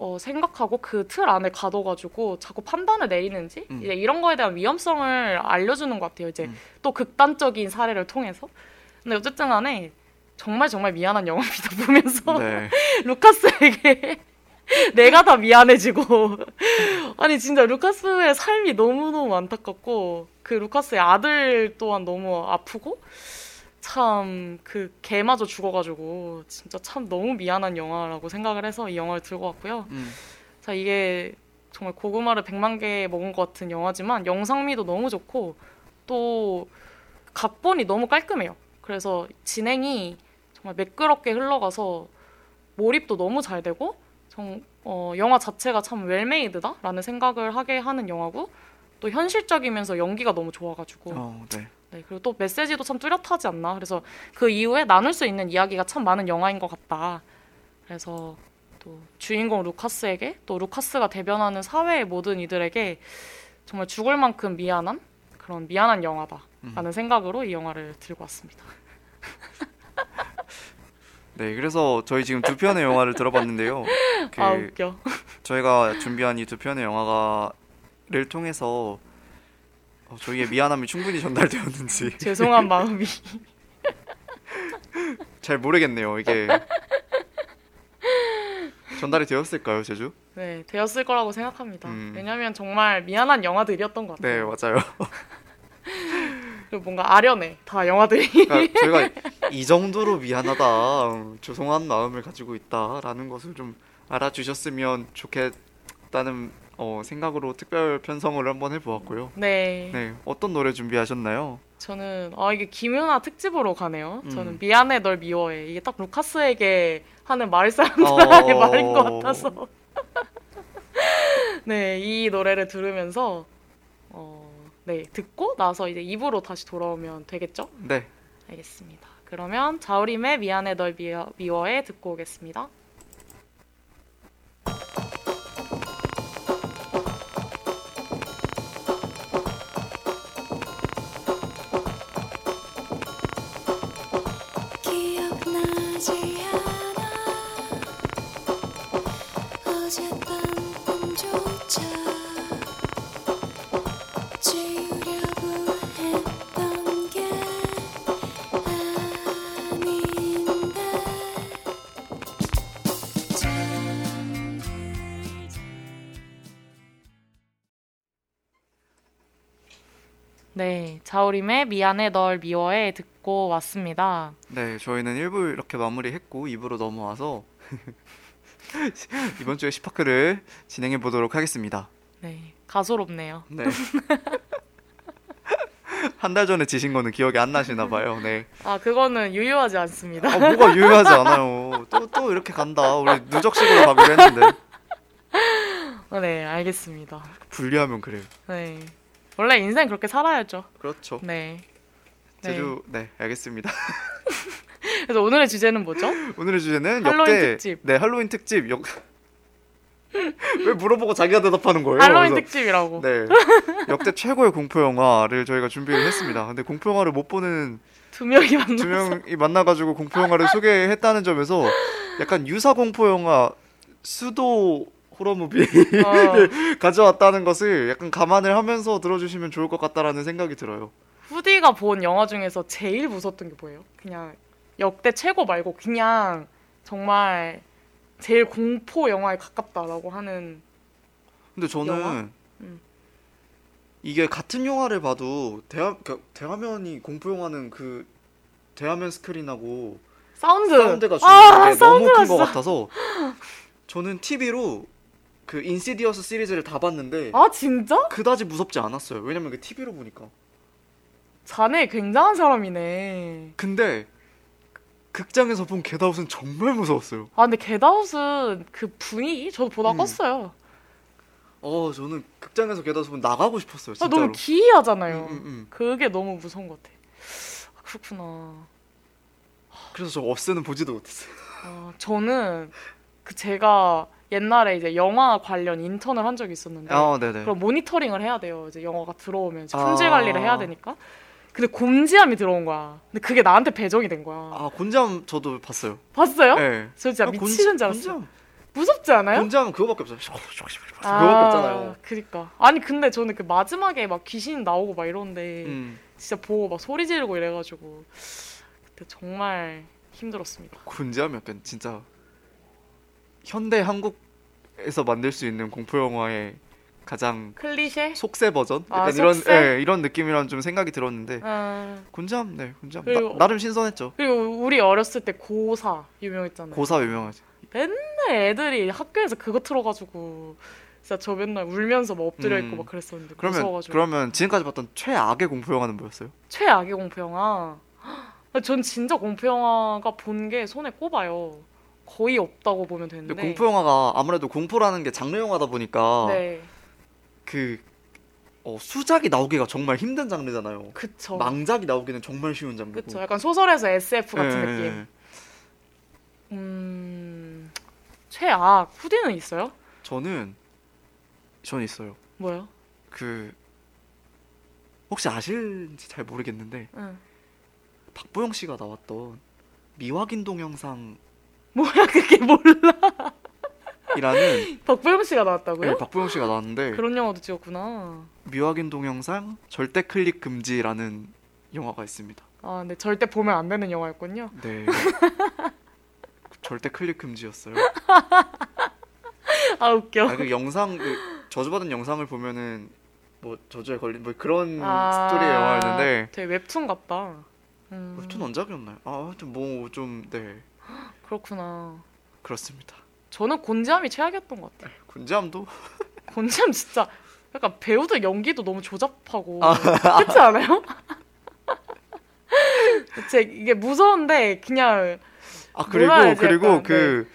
어, 생각하고 그 틀 안에 가둬가지고 자꾸 판단을 내리는지 음. 이제 이런 거에 대한 위험성을 알려주는 것 같아요. 이제 음. 또 극단적인 사례를 통해서. 근데 어쨌든 간에 정말 정말 미안한 영화입니다 보면서 네. 루카스에게 내가 다 미안해지고 아니 진짜 루카스의 삶이 너무너무 안타깝고 그 루카스의 아들 또한 너무 아프고 참 그 개마저 죽어가지고 진짜 참 너무 미안한 영화라고 생각을 해서 이 영화를 들고 왔고요. 음, 자 이게 정말 고구마를 100만 개 먹은 것 같은 영화지만 영상미도 너무 좋고 또 각본이 너무 깔끔해요. 그래서 진행이 정말 매끄럽게 흘러가서 몰입도 너무 잘 되고 정, 어, 영화 자체가 참 웰메이드다라는 생각을 하게 하는 영화고 또 현실적이면서 연기가 너무 좋아가지고 어, 네. 네, 그리고 또 메시지도 참 뚜렷하지 않나. 그래서 그 이후에 나눌 수 있는 이야기가 참 많은 영화인 것 같다. 그래서 또 주인공 루카스에게 또 루카스가 대변하는 사회의 모든 이들에게 정말 죽을 만큼 미안한 그런 미안한 영화다라는 생각으로 이 영화를 들고 왔습니다. 네, 그래서 저희 지금 두 편의 영화를 들어봤는데요. 그 아 웃겨. 저희가 준비한 이 두 편의 영화를 통해서 어, 저희의 미안함이 충분히 전달되었는지 죄송한 마음이. 잘 모르겠네요. 이게 전달이 되었을까요, 제주? 네, 되었을 거라고 생각합니다. 음. 왜냐하면 정말 미안한 영화들이었던 것 네, 같아요. 맞아요. 그리고 뭔가 아련해 다 영화들이. 그러니까 저희가 이 정도로 미안하다, 음, 죄송한 마음을 가지고 있다라는 것을 좀 알아주셨으면 좋겠다는 어, 생각으로 특별 편성을 한번 해보았고요. 네. 네, 어떤 노래 준비하셨나요? 저는 아 이게 김윤아 특집으로 가네요. 음. 저는 미안해 널 미워해 이게 딱 루카스에게 하는 마을 사람들의 어. 말인 것 같아서 네 이 노래를 들으면서 어, 네 듣고 나서 이제 입으로 다시 돌아오면 되겠죠? 네, 알겠습니다. 그러면 자우림의 미안해 널 미워, 미워해 듣고 오겠습니다. 자우림의 미안해 널 미워해 듣고 왔습니다. 네, 저희는 1부 이렇게 마무리했고 2부로 넘어와서 이번 주에 시파크를 진행해 보도록 하겠습니다. 네 가소롭네요. 네. 한 달 전에 지신 거는 기억이 안 나시나 봐요. 네. 아 그거는 유효하지 않습니다. 아, 뭐가 유효하지 않아요. 또 또 이렇게 간다. 우리 누적식으로 가기로 했는데 네 알겠습니다. 분리하면 그래요. 네 원래 인생 그렇게 살아야죠. 그렇죠. 네. 네. 제주 네, 알겠습니다. 그래서 오늘의 주제는 뭐죠? 오늘의 주제는 할로윈 역대 특집. 네, 할로윈 특집. 역... 왜 물어보고 자기가 대답하는 거예요? 할로윈 그래서- 특집이라고. 네. 역대 최고의 공포 영화를 저희가 준비를 했습니다. 근데 공포 영화를 못 보는 두 명이 만나서. 두 명이 만나 가지고 공포 영화를 소개했다는 점에서 약간 유사 공포 영화 수도 호러 무비 어, 가져왔다는 것을 약간 감안을 하면서 들어주시면 좋을 것 같다라는 생각이 들어요. 후디가 본 영화 중에서 제일 무섭던 게 뭐예요? 그냥 역대 최고 말고 그냥 정말 제일 공포 영화에 가깝다라고 하는 근데 저는? 음. 이게 같은 영화를 봐도 대화 그러니까 대화면이 공포 영화는 그 대화면 스크린하고 사운드. 사운드가 주는 아, 게 너무 큰 것 같아서 저는 TV로 그 인시디어스 시리즈를 다 봤는데 아 진짜? 그다지 무섭지 않았어요. 왜냐면 그 TV로 보니까. 자네 굉장한 사람이네. 근데 극장에서 본 겟아웃은 정말 무서웠어요. 아 근데 겟아웃은 그 분위기 저도 보다 음. 껐어요. 어 저는 극장에서 겟아웃 보면 나가고 싶었어요. 아, 진짜로. 너무 기이하잖아요. 음, 음, 음. 그게 너무 무서운 것 같아. 아, 그렇구나. 그래서 저 어스는 보지도 못했어요. 아, 저는 그 제가 옛날에 이제 영화 관련 인턴을 한 적이 있었는데 아 네네. 그럼 모니터링을 해야 돼요. 이제 영화가 들어오면 이제 아. 품질 관리를 해야 되니까. 근데 곰지암이 들어온 거야. 근데 그게 나한테 배정이 된 거야. 아 곤잠 저도 봤어요. 봤어요? 네. 저 진짜 아, 미치는 줄 알았어. 곤잠. 무섭지 않아요? 곤잠은 그거밖에 없어요. 그거밖에 없잖아요. 그니까. 아니 근데 저는 그 마지막에 막 귀신 나오고 막 이러는데 음. 진짜 보고 막 소리 지르고 이래가지고 그때 정말 힘들었습니다. 곤잠 약간 진짜 현대 한국에서 만들 수 있는 공포 영화의 가장 클리셰? 속세 버전? 아, 약간 이런 속세? 예, 이런 느낌이란 좀 생각이 들었는데 어, 곤잠 네 곤잠 그리고- 나, 름 신선했죠. 그리고 우리 어렸을 때 고사 유명했잖아요. 고사 유명하지. 맨날 애들이 학교에서 그거 틀어가지고 진짜 저 맨날 울면서 막 엎드려 있고 음. 막 그랬었는데 그러면 무서워가지고 그러면 지금까지 봤던 최악의 공포 영화는 뭐였어요? 최악의 공포 영화. 전 진짜 공포 영화가 본 게 손에 꼽아요. 거의 없다고 보면 되는데. 공포 영화가 아무래도 공포라는 게 장르 영화다 보니까 네, 그 어, 수작이 나오기가 정말 힘든 장르잖아요. 그쵸. 망작이 나오기는 정말 쉬운 장르고. 그쵸. 약간 소설에서 SF 같은 예, 느낌. 예. 음, 최악. 후디는 있어요? 저는 전 있어요. 뭐요? 그 혹시 아실지 잘 모르겠는데 응. 박보영 씨가 나왔던 미확인 동영상이라는 뭐야 그게 몰라. 박보영 씨가 나왔다고요? 네, 박보영 씨가 나왔는데 그런 영화도 찍었구나. 미확인 동영상 절대 클릭 금지라는 영화가 있습니다. 아, 근데 절대 보면 안 되는 영화였군요. 네. 절대 클릭 금지였어요. 아 웃겨. 아, 그 영상 그 저주받은 영상을 보면은 뭐 저주에 걸린 뭐 그런 아, 스토리의 영화였는데 되게 웹툰 같다. 음, 웹툰 원작이었나요? 아, 하여튼 뭐좀 네. 그렇구나. 그렇습니다. 저는 곤지암이 최악이었던 것 같아요. 군잠도 곤지암 진짜 약간 배우들 연기도 너무 조잡하고 아. 그렇지 않아요? 제 이게 무서운데 그냥 아 그리고 그리고 약간, 그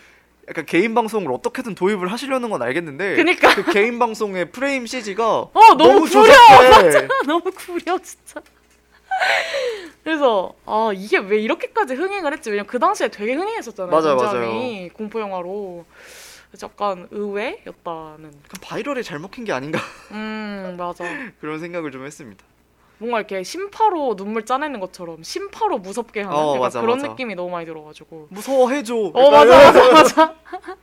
약간 개인 방송을 어떻게든 도입을 하시려는 건 알겠는데 그니까 그 개인 방송의 프레임 CG가 어 너무 구려 조잡해. 너무 구려 진짜. 그래서 아 이게 왜 이렇게까지 흥행을 했지? 왜냐면 그 당시에 되게 흥행했었잖아요. 맞아요, 곤지암이 공포 영화로 약간 의외였다는. 약간 viral이 잘 먹힌 게 아닌가 음 맞아. 그런 생각을 좀 했습니다. 뭔가 이렇게 신파로 눈물 짜내는 것처럼 신파로 무섭게 하는 어, 맞아, 그런 맞아. 느낌이 너무 많이 들어가지고. 무서워해줘. 어 맞아 맞아 맞아.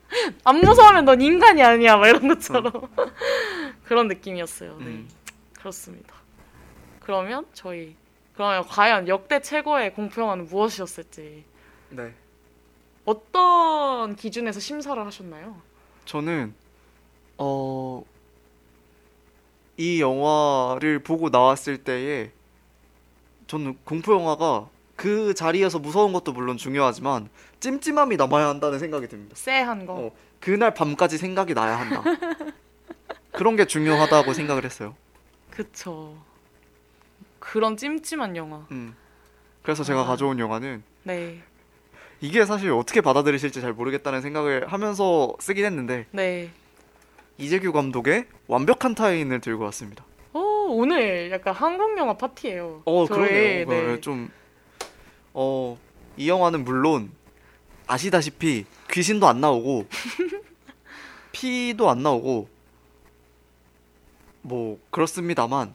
안 무서우면 넌 인간이 아니야 막 이런 것처럼 그런 느낌이었어요. 네 음. 그렇습니다. 그러면 저희 그러면 과연 역대 최고의 공포 영화는 무엇이었을지 네. 어떤 기준에서 심사를 하셨나요? 저는 어. 이 영화를 보고 나왔을 때에 저는 공포 영화가 그 자리에서 무서운 것도 물론 중요하지만 찜찜함이 남아야 한다는 생각이 듭니다. 쎄한 거. 어, 그날 밤까지 생각이 나야 한다. 그런 게 중요하다고 생각을 했어요. 그쵸. 그런 찜찜한 영화. 음. 그래서 제가 아. 가져온 영화는 네. 이게 사실 어떻게 받아들이실지 잘 모르겠다는 생각을 하면서 쓰긴 했는데 네. 이재규 감독의 완벽한 타인을 들고 왔습니다. 어, 오늘 약간 한국 영화 파티예요. 어 저희, 그러네요. 네. 좀 어, 이 영화는 물론 아시다시피 귀신도 안 나오고 피도 안 나오고 뭐 그렇습니다만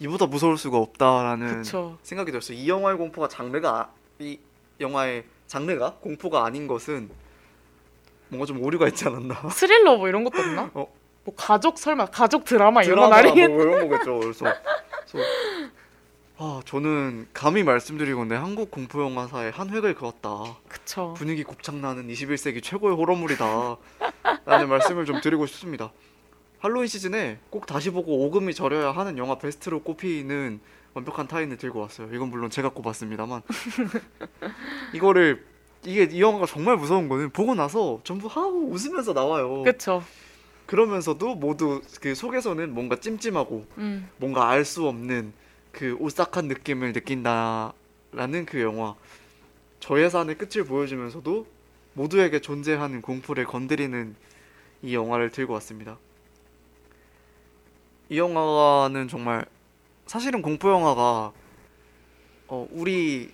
이보다 무서울 수가 없다라는 그쵸. 생각이 들었어요. 이 영화의 공포가 장르가 아- 이 영화의 장르가 공포가 아닌 것은 뭔가 좀 오류가 있지 않았나. 스릴러 뭐 이런 것도 없나? 어. 뭐 가족 설마 가족 드라마 이런 건 드라마 아니겠? 뭐 이런 거겠죠. 그래서, 그래서 아 저는 감히 말씀드리건데 한국 공포 영화사의 한 획을 그었다. 그쵸. 분위기 곱창 나는 21세기 최고의 호러물이다. 라는 말씀을 좀 드리고 싶습니다. 할로윈 시즌에 꼭 다시 보고 오금이 저려야 하는 영화 베스트로 꼽히는 완벽한 타인을 들고 왔어요. 이건 물론 제가 꼽았습니다만 이거를 이게 이 영화가 정말 무서운 거는 보고 나서 전부 하고 웃으면서 나와요. 그쵸. 그러면서도 모두 그 속에서는 뭔가 찜찜하고 음. 뭔가 알 수 없는 그 오싹한 느낌을 느낀다라는 그 영화. 저 예산의 끝을 보여주면서도 모두에게 존재하는 공포를 건드리는 이 영화를 들고 왔습니다. 이 영화는 정말 사실은 공포 영화가 어, 우리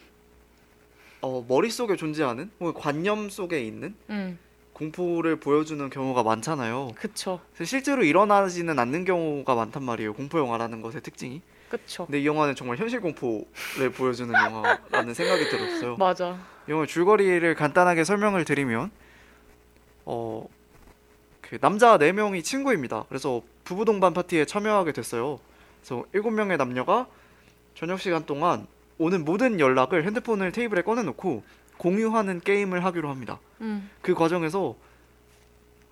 어, 머릿속에 존재하는 관념 속에 있는 음. 공포를 보여주는 경우가 많잖아요. 그쵸. 실제로 일어나지는 않는 경우가 많단 말이에요. 공포 영화라는 것의 특징이. 그쵸. 근데 이 영화는 정말 현실 공포를 보여주는 영화라는 생각이 들었어요. 맞아. 이 영화 줄거리를 간단하게 설명을 드리면 어, 그 남자 4명이 친구입니다. 그래서 부부 동반 파티에 참여하게 됐어요. 그래서 7명의 남녀가 저녁 시간 동안 오는 모든 연락을 핸드폰을 테이블에 꺼내놓고 공유하는 게임을 하기로 합니다. 음. 그 과정에서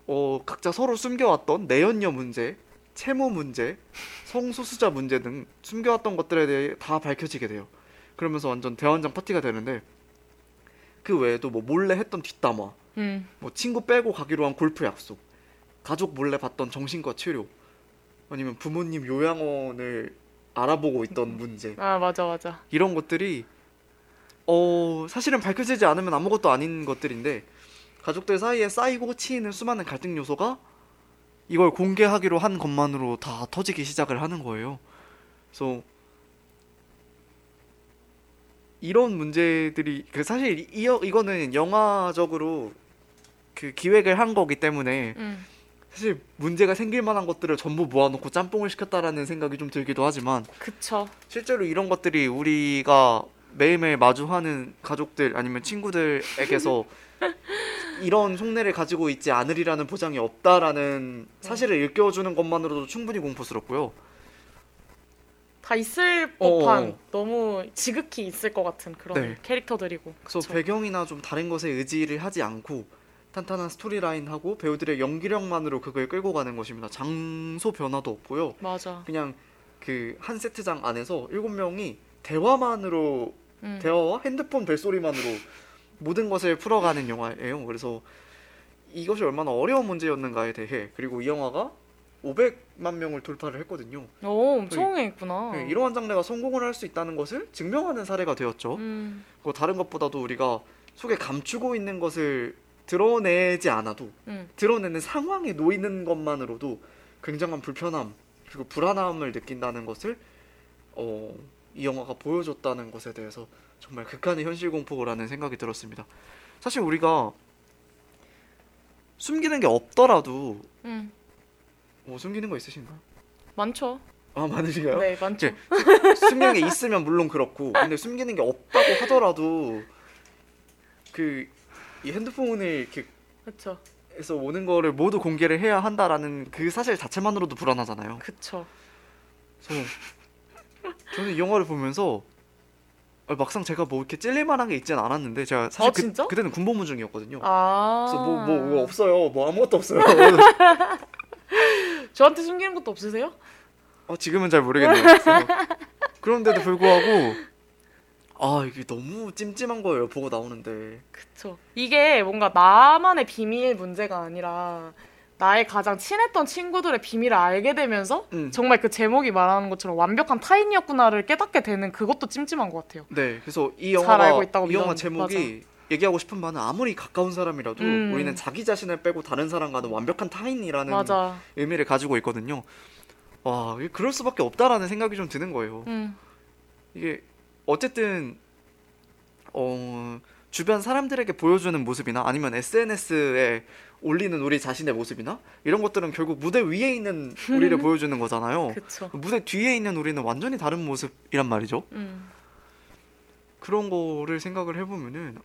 어, 각자 서로 숨겨왔던 내연녀 문제, 채무 문제, 성소수자 문제 등 숨겨왔던 것들에 대해 다 밝혀지게 돼요. 그러면서 완전 대환장 파티가 되는데 그 외에도 뭐 몰래 했던 뒷담화, 음. 뭐 친구 빼고 가기로 한 골프 약속, 가족 몰래 받던 정신과 치료, 아니면 부모님 요양원을 알아보고 있던 문제 아 맞아 맞아. 이런 것들이 어 사실은 밝혀지지 않으면 아무것도 아닌 것들인데 가족들 사이에 쌓이고 치이는 수많은 갈등 요소가 이걸 공개하기로 한 것만으로 다 터지기 시작을 하는 거예요. 그래서 이런 문제들이 그 사실 이 이거는 영화적으로 그 기획을 한 거기 때문에 음. 사실 문제가 생길 만한 것들을 전부 모아놓고 짬뽕을 시켰다라는 생각이 좀 들기도 하지만 그쵸. 실제로 이런 것들이 우리가 매일매일 마주하는 가족들 아니면 친구들에게서 이런 속내를 가지고 있지 않으리라는 보장이 없다라는 사실을 일깨워주는 것만으로도 충분히 공포스럽고요. 다 있을 법한 어. 너무 지극히 있을 것 같은 그런 네. 캐릭터들이고. 그래서 그쵸. 배경이나 좀 다른 것에 의지를 하지 않고 탄탄한 스토리라인하고 배우들의 연기력만으로 그걸 끌고 가는 것입니다. 장소 변화도 없고요. 맞아. 그냥 그 한 세트장 안에서 일곱 명이 대화만으로 음. 대화와 핸드폰 벨소리만으로 모든 것을 풀어가는 영화예요. 그래서 이것이 얼마나 어려운 문제였는가에 대해 그리고 이 영화가 500만 명을 돌파를 했거든요. 오 엄청 했구나. 네, 이러한 장르가 성공을 할 수 있다는 것을 증명하는 사례가 되었죠. 음. 그리고 다른 것보다도 우리가 속에 감추고 있는 것을 드러내지 않아도 음. 드러내는 상황에 놓이는 것만으로도 굉장한 불편함 그리고 불안함을 느낀다는 것을 어, 이 영화가 보여줬다는 것에 대해서 정말 극한의 현실 공포라는 생각이 들었습니다. 사실 우리가 숨기는 게 없더라도 음. 뭐 숨기는 거 있으신가요? 많죠. 아 많으신가요? 네 많죠. 숨기는 게 있으면 물론 그렇고 근데 숨기는 게 없다고 하더라도 그 이 핸드폰을 이렇게 그쵸. 에서 오는 거를 모두 공개를 해야 한다라는 그 사실 자체만으로도 불안하잖아요. 그래서 저는 이 영화를 보면서 아, 막상 제가 뭐 이렇게 찔릴 만한 게 있진 않았는데 제가 사실 어? 그, 그때는 군복무 중이었거든요. 아. 그래서 뭐, 뭐, 뭐 없어요. 뭐 아무것도 없어요. 저한테 숨기는 것도 없으세요? 어, 지금은 잘 모르겠네요. 그런데도 불구하고 아 이게 너무 찜찜한 거예요. 보고 나오는데. 그쵸. 이게 뭔가 나만의 비밀 문제가 아니라 나의 가장 친했던 친구들의 비밀을 알게 되면서 음. 정말 그 제목이 말하는 것처럼 완벽한 타인이었구나를 깨닫게 되는 그것도 찜찜한 것 같아요. 네, 그래서 이잘 영화가 이 영화 믿었- 제목이 얘기하고 싶은 바는 아무리 가까운 사람이라도 음. 우리는 자기 자신을 빼고 다른 사람과는 완벽한 타인이라는 맞아. 의미를 가지고 있거든요. 와, 그럴 수밖에 없다라는 생각이 좀 드는 거예요. 음. 이게 어쨌든 어, 주변 사람들에게 보여주는 모습이나 아니면 SNS에 올리는 우리 자신의 모습이나 이런 것들은 결국 무대 위에 있는 우리를 보여주는 거잖아요. 그쵸. 무대 뒤에 있는 우리는 완전히 다른 모습이란 말이죠. 음. 그런 거를 생각을 해보면은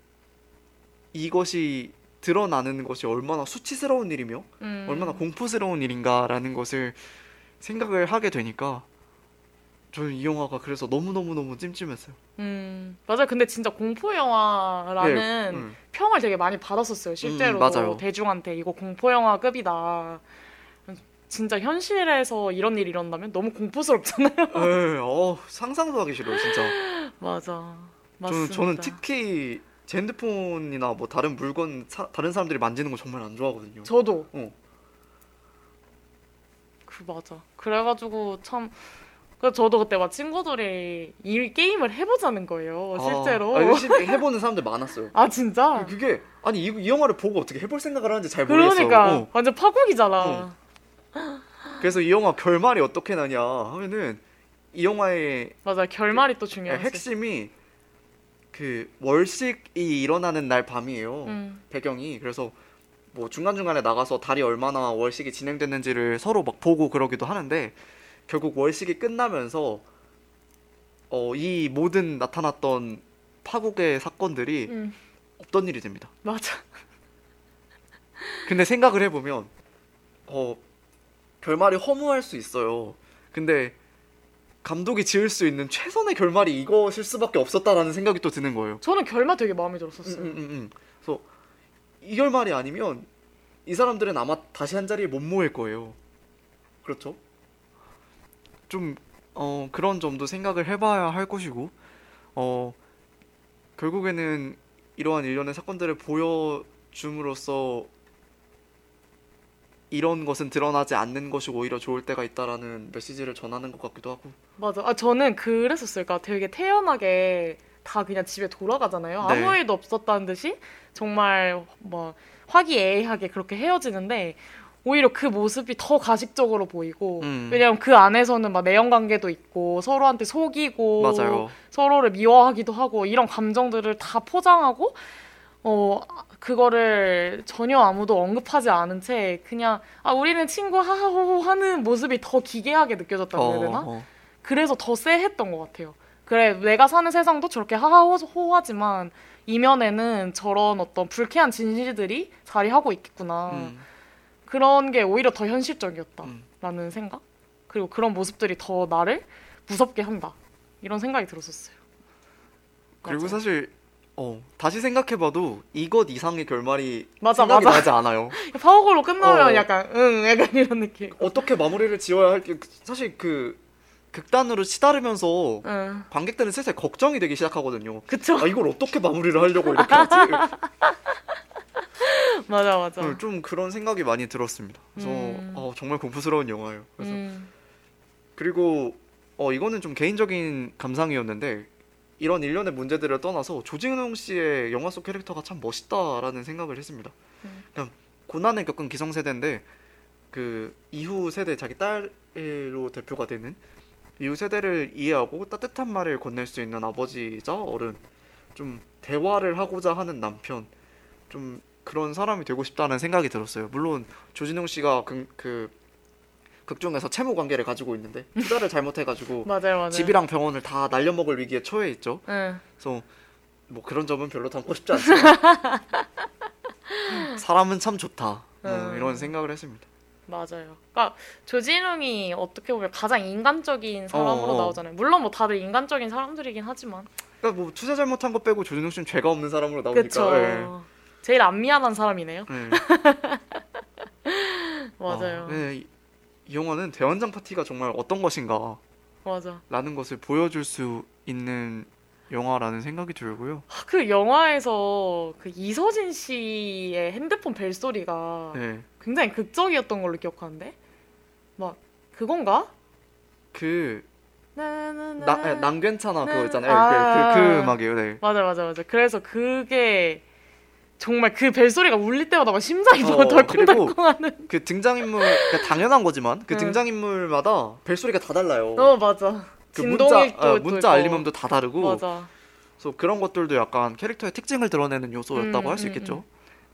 이것이 드러나는 것이 얼마나 수치스러운 일이며 음. 얼마나 공포스러운 일인가라는 것을 생각을 하게 되니까 저는 이 영화가 그래서 너무너무너무 찜찜했어요. 음. 맞아요. 근데 진짜 공포 영화라는 네, 음. 평을 되게 많이 받았었어요. 실제로 음, 맞아요. 대중한테 이거 공포 영화급이다. 진짜 현실에서 이런 일이 일어나면 너무 공포스럽잖아요. 에, 어, 상상도 하기 싫어요, 진짜. 맞아. 저는, 맞습니다. 저는 특히 제 핸드폰이나 뭐 다른 물건 사- 다른 사람들이 만지는 거 정말 안 좋아하거든요. 저도 그 맞아. 그래가지고 참. 그 저도 그때 막 친구들이 이 게임을 해보자는 거예요. 실제로. 아, 아, 열심히 해보는 사람들 많았어요. 아 진짜? 그게 아니 이, 이 영화를 보고 어떻게 해볼 생각을 하는지 잘 모르겠어. 그러니까 어. 완전 파국이잖아. 어. 그래서 이 영화 결말이 어떻게 나냐 하면은 이 영화의 맞아 결말이 또 중요하지. 핵심이 그 월식이 일어나는 날 밤이에요. 음. 배경이 그래서 뭐 중간 중간에 나가서 달이 얼마나 월식이 진행됐는지를 서로 막 보고 그러기도 하는데 결국 월식이 끝나면서 어 이 모든 나타났던 파국의 사건들이 음. 없던 일이 됩니다. 맞아. 근데 생각을 해보면 어 결말이 허무할 수 있어요. 근데 감독이 지을 수 있는 최선의 결말이 이것일 수밖에 없었다라는 생각이 또 드는 거예요. 저는 결말 되게 마음에 음, 들었었어요. 음, 음, 음. 그래서 이 결말이 아니면 이 사람들은 아마 다시 한 자리에 못 모일 거예요. 그렇죠? 좀 어, 그런 점도 생각을 해봐야 할 것이고 어, 결국에는 이러한 일련의 사건들을 보여줌으로써 이런 것은 드러나지 않는 것이 오히려 좋을 때가 있다라는 메시지를 전하는 것 같기도 하고 맞아. 아 저는 그랬었어요. 그러니까 되게 태연하게 다 그냥 집에 돌아가잖아요. 네. 아무 일도 없었다는 듯이 정말 뭐 화기애애하게 그렇게 헤어지는데 오히려 그 모습이 더 가식적으로 보이고 음. 왜냐면 그 안에서는 막 내연 관계도 있고 서로한테 속이고 맞아요. 서로를 미워하기도 하고 이런 감정들을 다 포장하고 어 그거를 전혀 아무도 언급하지 않은 채 그냥 아 우리는 친구 하하호호 하는 모습이 더 기괴하게 느껴졌다고 해야 되나? 어. 그래서 더 쎄했던 것 같아요. 그래 내가 사는 세상도 저렇게 하하호호하지만 이면에는 저런 어떤 불쾌한 진실들이 자리하고 있겠구나. 음. 그런 게 오히려 더 현실적이었다라는 음. 생각. 그리고 그런 모습들이 더 나를 무섭게 한다. 이런 생각이 들었었어요. 그리고 맞아. 사실 어, 다시 생각해봐도 이것 이상의 결말이 맞아, 생각이 맞아. 나지 않아요. 파워골로 끝나면 어. 약간 응 약간 이런 느낌. 어떻게 마무리를 지어야 할게 사실 그 극단으로 치달으면서 응 관객들은 슬슬 걱정이 되기 시작하거든요. 그쵸 아 이걸 어떻게 마무리를 하려고 이렇게 하지? 맞아 맞아. 어, 좀 그런 생각이 많이 들었습니다. 그래서 음. 어, 정말 공포스러운 영화예요. 그래서 음, 그리고 어 이거는 좀 개인적인 감상이었는데 이런 일련의 문제들을 떠나서 조진웅 씨의 영화 속 캐릭터가 참 멋있다라는 생각을 했습니다. 음. 그냥 고난을 겪은 기성세대인데 그 이후 세대 자기 딸로 대표가 되는 이후 세대를 이해하고 따뜻한 말을 건넬 수 있는 아버지이자 어른 좀 대화를 하고자 하는 남편 좀 그런 사람이 되고 싶다는 생각이 들었어요. 물론 조진웅 씨가 그, 그 극중에서 채무 관계를 가지고 있는데 투자를 잘못해가지고 맞아요 맞아요. 집이랑 병원을 다 날려먹을 위기에 처해 있죠. 응 그래서 뭐 그런 점은 별로 담고 싶지 않지만 사람은 참 좋다. 뭐 음. 이런 생각을 했습니다. 맞아요. 그러니까 조진웅이 어떻게 보면 가장 인간적인 사람으로 어, 어. 나오잖아요. 물론 뭐 다들 인간적인 사람들이긴 하지만 그러니까 뭐 투자 잘못한 거 빼고 조진웅 씨는 죄가 없는 사람으로 나오니까. 그쵸. 예. 제일 안 미안한 사람이네요. 예. 맞아요. 아, 네, 이, 이 영화는 대원장 파티가 정말 어떤 것인가라는 맞아. 것을 보여줄 수 있는 영화라는 생각이 들고요. 아, 그 영화에서 그 이서진 씨의 핸드폰 벨소리가 네, 굉장히 극적이었던 걸로 기억하는데 막 그건가? 그. 나, 아, 난 괜찮아 그거 네. 있잖아요. 아. 그, 그, 그 음악이에요. 네. 맞아 맞아 맞아. 그래서 그게 정말 그 벨소리가 울릴 때마다 막 심장이 어, 덜컹덜컹하는. 그 등장인물 그러니까 당연한 거지만 그 응. 등장인물마다 벨소리가 다 달라요. 어 맞아. 그 문자 아, 문자. 알림음도 다 다르고 맞아. 그래서 그런 것들도 약간 캐릭터의 특징을 드러내는 요소였다고 음, 할수 음, 있겠죠.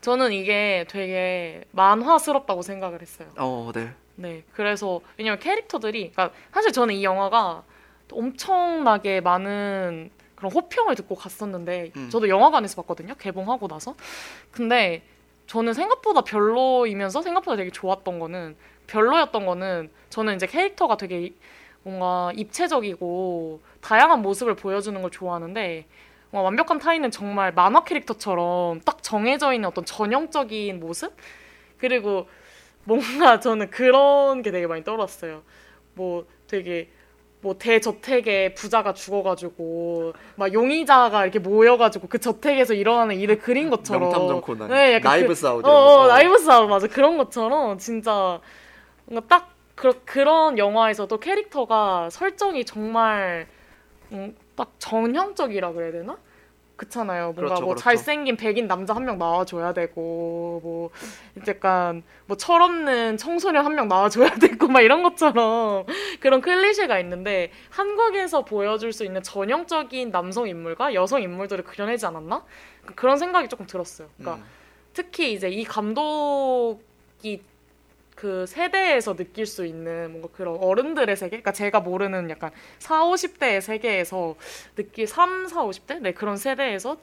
저는 이게 되게 만화스럽다고 생각을 했어요. 어, 네. 네, 그래서 왜냐면 캐릭터들이, 그러니까 사실 저는 이 영화가 엄청나게 많은 그런 호평을 듣고 갔었는데, 음. 저도 영화관에서 봤거든요. 개봉하고 나서. 근데 저는 생각보다 별로이면서 생각보다 되게 좋았던 거는 별로였던 거는 저는 이제 캐릭터가 되게 뭔가 입체적이고 다양한 모습을 보여주는 걸 좋아하는데 뭔가 완벽한 타인은 정말 만화 캐릭터처럼 딱 정해져 있는 어떤 전형적인 모습 그리고 뭔가 저는 그런 게 되게 많이 떠올랐어요. 뭐 되게 뭐 대저택에 부자가 죽어가지고 막 용의자가 이렇게 모여가지고 그 저택에서 일어나는 일을 그린 것처럼 명탐정 코난. 네, 약간 나이브 그- 사우디. 어, 어, 나이브 싸움 맞아 그런 것처럼 진짜 뭔가 딱 그, 그런 영화에서도 캐릭터가 설정이 정말 음, 딱 전형적이라 그래야 되나? 그렇잖아요. 뭔가 그렇죠, 뭐 그렇죠. 잘생긴 백인 남자 한 명 나와줘야 되고 뭐 약간 뭐 철없는 청소년 한 명 나와줘야 되고 막 이런 것처럼 그런 클리셰가 있는데 한국에서 보여줄 수 있는 전형적인 남성 인물과 여성 인물들을 그려내지 않았나? 그런 생각이 조금 들었어요. 그러니까 음. 특히 이제 이 감독이 그 세대에서 느낄 수 있는 뭔가 그런 어른들의 세계, 그러니까 제가 모르는 약간 4, 50대의 세계에서 느낄 3, 4, 50대 네 그런 세대에서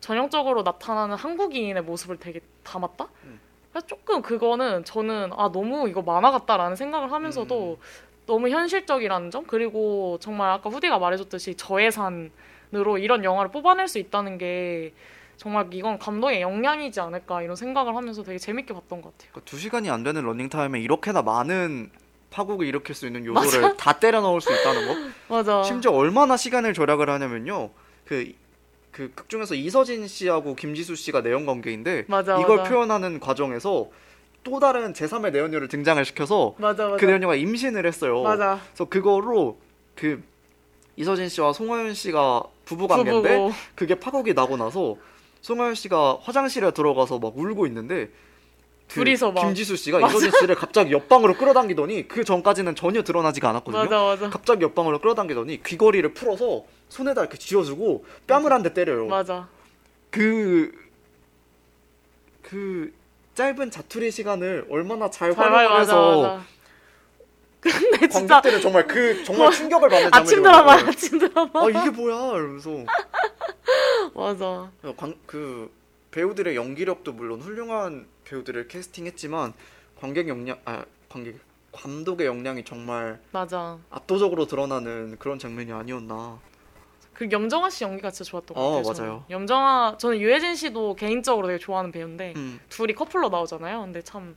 전형적으로 나타나는 한국인의 모습을 되게 담았다. 음. 그래서 조금 그거는 저는 아 너무 이거 만화 같다라는 생각을 하면서도 너무 현실적이라는 점 그리고 정말 아까 후디가 말해줬듯이 저예산으로 이런 영화를 뽑아낼 수 있다는 게 정말 이건 감독의 역량이지 않을까 이런 생각을 하면서 되게 재밌게 봤던 것 같아요. 그러니까 두 시간이 안 되는 러닝 타임에 이렇게나 많은 파국을 일으킬 수 있는 요소를 다 때려 넣을 수 있다는 거. 맞아. 심지어 얼마나 시간을 절약을 하냐면요. 그, 그 극 중에서 이서진 씨하고 김지수 씨가 내연 관계인데 맞아, 이걸 맞아. 표현하는 과정에서 또 다른 제3의 내연녀를 등장을 시켜서 맞아 맞아. 그 내연녀가 임신을 했어요. 맞아. 그래서 그거로 그 이서진 씨와 송하윤 씨가 부부 관계인데 부부고. 그게 파국이 나고 나서 송하윤 씨가 화장실에 들어가서 막 울고 있는데 그 둘이서 막- 김지수 씨가. 이서진 씨를 갑자기 옆방으로 끌어당기더니 그 전까지는 전혀 드러나지가 않았거든요. 맞아 맞아. 갑자기 옆방으로 끌어당기더니 귀걸이를 풀어서 손에다 이렇게 쥐어주고 뺨을 한 대 때려요. 맞아. 그, 그 짧은 자투리 시간을 얼마나 잘 잘 활용을 맞아 해서 맞아. 근데 진짜 관객들은 정말 그 정말 충격을 받는 아침. 드라마 아침 드라마. 아 이게 뭐야 이러면서 맞아. 관, 그 배우들의 연기력도 물론 훌륭한 배우들을 캐스팅했지만 관객 역량 아 관객 감독의 역량이 정말 맞아. 압도적으로 드러나는 그런 장면이 아니었나. 그리고 염정아 씨 연기가 진짜 좋았던 것 어, 같아요. 저는. 맞아요. 염정아 저는 유해진 씨도 개인적으로 되게 좋아하는 배우인데 음. 둘이 커플로 나오잖아요. 근데 참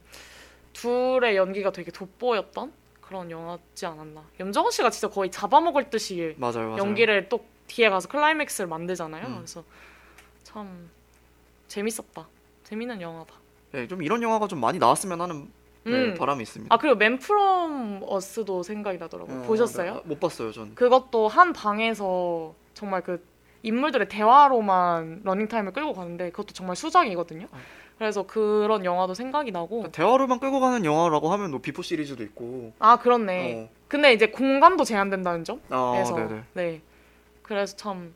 둘의 연기가 되게 돋보였던 그런 영화지 않았나. 염정아 씨가 진짜 거의 잡아먹을 듯이 맞아요, 맞아요. 연기를 또 뒤에 가서 클라이맥스를 만들잖아요. 음. 그래서 참 재밌었다. 재밌는 영화다. 네, 좀 이런 영화가 좀 많이 나왔으면 하는 네, 음. 바람이 있습니다. 아 그리고 맨 프롬 어스도 생각이 나더라고요. 어, 보셨어요? 네, 못 봤어요, 전. 그것도 한 방에서 정말 그 인물들의 대화로만 러닝 타임을 끌고 가는데 그것도 정말 수작이거든요. 어. 그래서 그런 영화도 생각이 나고 대화로만 끌고 가는 영화라고 하면 뭐 비포 시리즈도 있고. 아 그렇네. 근데 이제 공간도 제한된다는 점에서 어. 아. 네. 그래서 참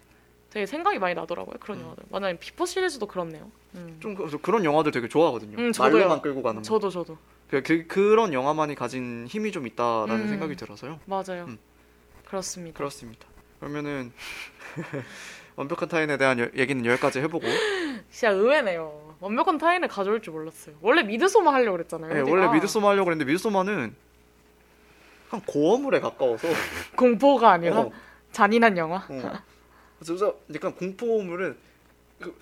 되게 생각이 많이 나더라고요. 그런 음. 영화들. 맞아요. 비포 시리즈도 그렇네요. 음. 좀 그- 그런 영화들 되게 좋아하거든요. 음, 저도요. 말로만 끌고 가는 거. 저도 저도 그, 그 그런 영화만이 가진 힘이 좀 있다라는 음. 생각이 들어서요. 맞아요. 음. 그렇습니다. 그렇습니다. 그러면은 완벽한 타인에 대한 여- 얘기는 여기까지 해보고 진짜 의외네요. 완벽한 타인을 가져올 줄 몰랐어요. 원래 미드소마 하려고 그랬잖아요. 네. 원래 미드소마 하려고 했는데 미드소마는 한 고어물에 가까워서 공포가 아니라 어, 잔인한 영화. 어. 그래서 약간 공포물은 그,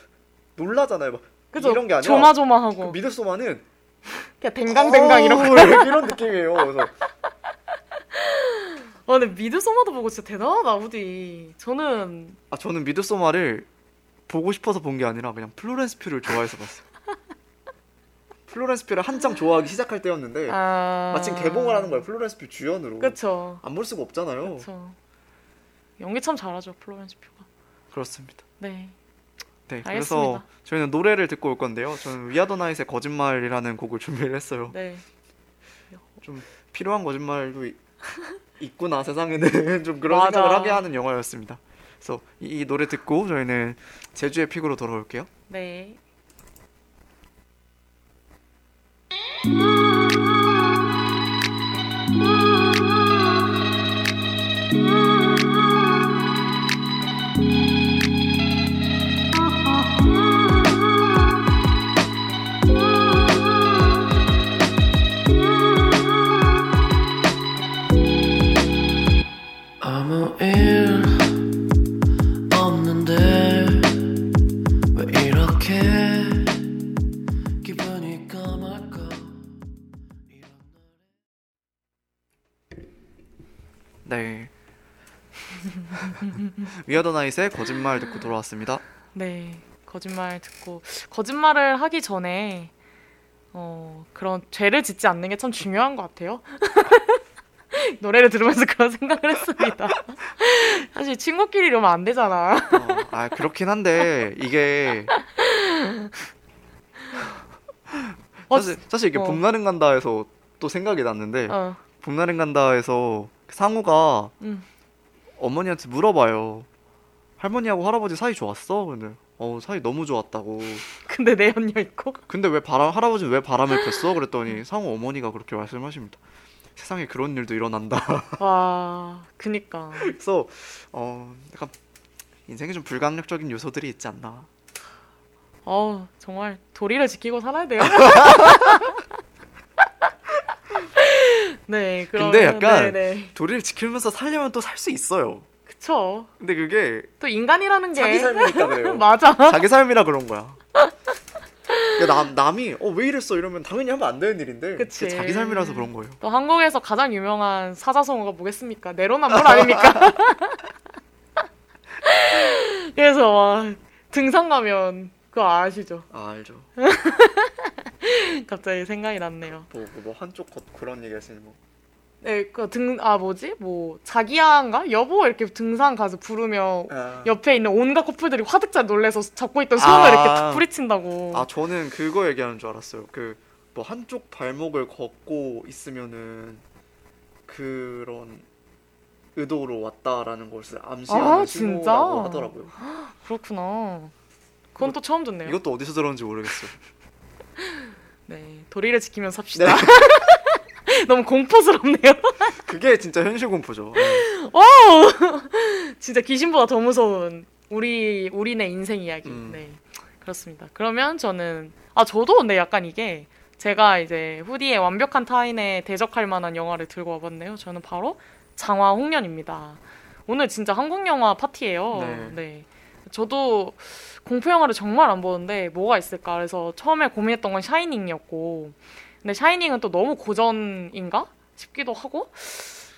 놀라잖아요. 막 그죠? 이런 게 아니라 조마조마하고 그 미드소마는 그냥 댕강댕강 이런 거. 이런 느낌이에요. 그래서 아, 근데 미드소마도 보고 진짜 대단하다, 우디. 저는 아 저는 미드소마를 보고 싶어서 본 게 아니라 그냥 플로렌스 퓨를 좋아해서 봤어요. 플로렌스 퓨를 한창 좋아하기 시작할 때였는데 아 마침 개봉을 하는 거예요. 플로렌스 퓨 주연으로. 그쵸. 안볼 수가 없잖아요. 그쵸. 연기 참 잘하죠, 플로렌스 퓨가. 그렇습니다. 네. 네, 알겠습니다. 그래서 저희는 노래를 듣고 올 건데요. 저는 위아더 나잇의 거짓말이라는 곡을 준비를 했어요. 네. 좀 필요한 거짓말도 이- 있구나 세상에는 좀 그런 맞아. 생각을 하게 하는 영화였습니다. 그래서 이, 이 노래 듣고 저희는 제주의 픽으로 돌아올게요. 네. 위아더 나잇의 거짓말 듣고 돌아왔습니다. 네. 거짓말 듣고 거짓말을 하기 전에 어, 그런 죄를 짓지 않는 게 참 중요한 것 같아요. 노래를 들으면서 그런 생각을 했습니다. 사실 친구끼리 이러면 안 되잖아. 어, 아 그렇긴 한데 이게 어, 사실 사실 이게 어. 봄날은 간다에서 또 생각이 났는데 어, 봄날은 간다에서 상우가 음. 어머니한테 물어봐요. 할머니하고 할아버지 사이 좋았어? 근데 어 사이 너무 좋았다고. 근데 내 연녀 있고. 근데 왜 바람 할아버지 왜 바람을 폈어? 그랬더니 상우 어머니가 그렇게 말씀하십니다. 세상에 그런 일도 일어난다. 와, 그니까. 그래서 어 약간 인생에 좀 불강력적인 요소들이 있지 않나. 어, 정말 도리를 지키고 살아야 돼요. 네, 그럼 근데 약간- 네네. 도리를 지키면서 살려면 또 살 수 있어요. 그쵸. 근데 그게 또 인간이라는 게 자기 삶이니까 그래요. 맞아. 자기 삶이라 그런 거야. 그러니까 남 남이 어 왜 이랬어 이러면 당연히 하면 안 되는 일인데 그치. 그게 자기 삶이라서 그런 거예요. 또 한국에서 가장 유명한 사자성어가 뭐겠습니까? 내로남불 아닙니까? 그래서 와, 등산 가면 그거 아시죠? 아 알죠. 갑자기 생각이 났네요. 뭐, 뭐, 뭐 한쪽 겉 그런 얘기 하시는 뭐. 네, 그 등 아 뭐지? 뭐 자기야인가? 여보 이렇게 등산 가서 부르면 아, 옆에 있는 온갖 커플들이 화들짝 놀래서 잡고 있던 손을 아. 이렇게 탁 부리친다고. 아 저는 그거 얘기하는 줄 알았어요. 그 뭐 한쪽 발목을 걷고 있으면은 그런 의도로 왔다라는 것을 암시하는 아, 신호라고? 하더라고요. 그렇구나. 그건 또 처음 듣네요. 이것도 어디서 들었는지 모르겠어요. 네, 도리를 지키면 삽시다. 네. 너무 공포스럽네요. 그게 진짜 현실 공포죠. 네. 진짜 귀신보다 더 무서운 우리 우리네 인생 이야기. 음. 네, 그렇습니다. 그러면 저는 아 저도 근데 약간 이게 제가 이제 후디의 완벽한 타인에 대적할 만한 영화를 들고 와봤네요. 저는 바로 장화 홍련입니다. 오늘 진짜 한국 영화 파티예요. 네. 네. 저도 공포 영화를 정말 안 보는데 뭐가 있을까? 그래서 처음에 고민했던 건 샤이닝이었고, 근데 샤이닝은 또 너무 고전인가 싶기도 하고,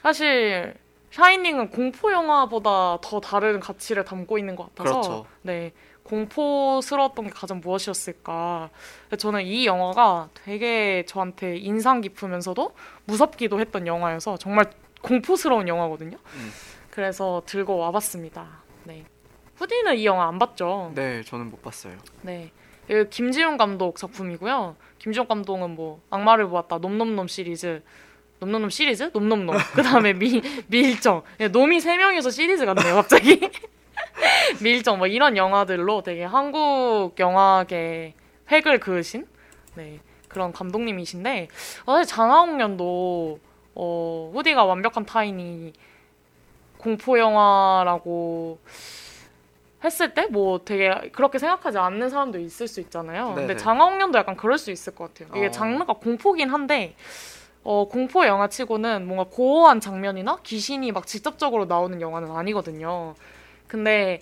사실 샤이닝은 공포 영화보다 더 다른 가치를 담고 있는 것 같아서, 그렇죠. 네 공포스러웠던 게 가장 무엇이었을까? 저는 이 영화가 되게 저한테 인상 깊으면서도 무섭기도 했던 영화여서 정말 공포스러운 영화거든요. 음. 그래서 들고 와봤습니다. 네. 후디는 이 영화 안 봤죠? 네, 저는 못 봤어요. 네. 이거 김지훈 감독 작품이고요. 김지훈 감독은 뭐 악마를 보았다, 놈놈놈 시리즈, 놈놈놈 시리즈, 놈놈놈. 그 다음에 미 미일정. 예, 놈이 세 명이서 시리즈 같네요, 갑자기. 미일정 뭐 이런 영화들로 되게 한국 영화계 획을 그으신 네 그런 감독님이신데 어, 사실 장하옥년도 어 후디가 완벽한 타인이 공포 영화라고 했을 때 뭐 되게 그렇게 생각하지 않는 사람도 있을 수 있잖아요. 근데 네네. 장하옥년도 약간 그럴 수 있을 것 같아요. 이게 어. 장르가 공포긴 한데 어, 공포 영화치고는 뭔가 고어한 장면이나 귀신이 막 직접적으로 나오는 영화는 아니거든요. 근데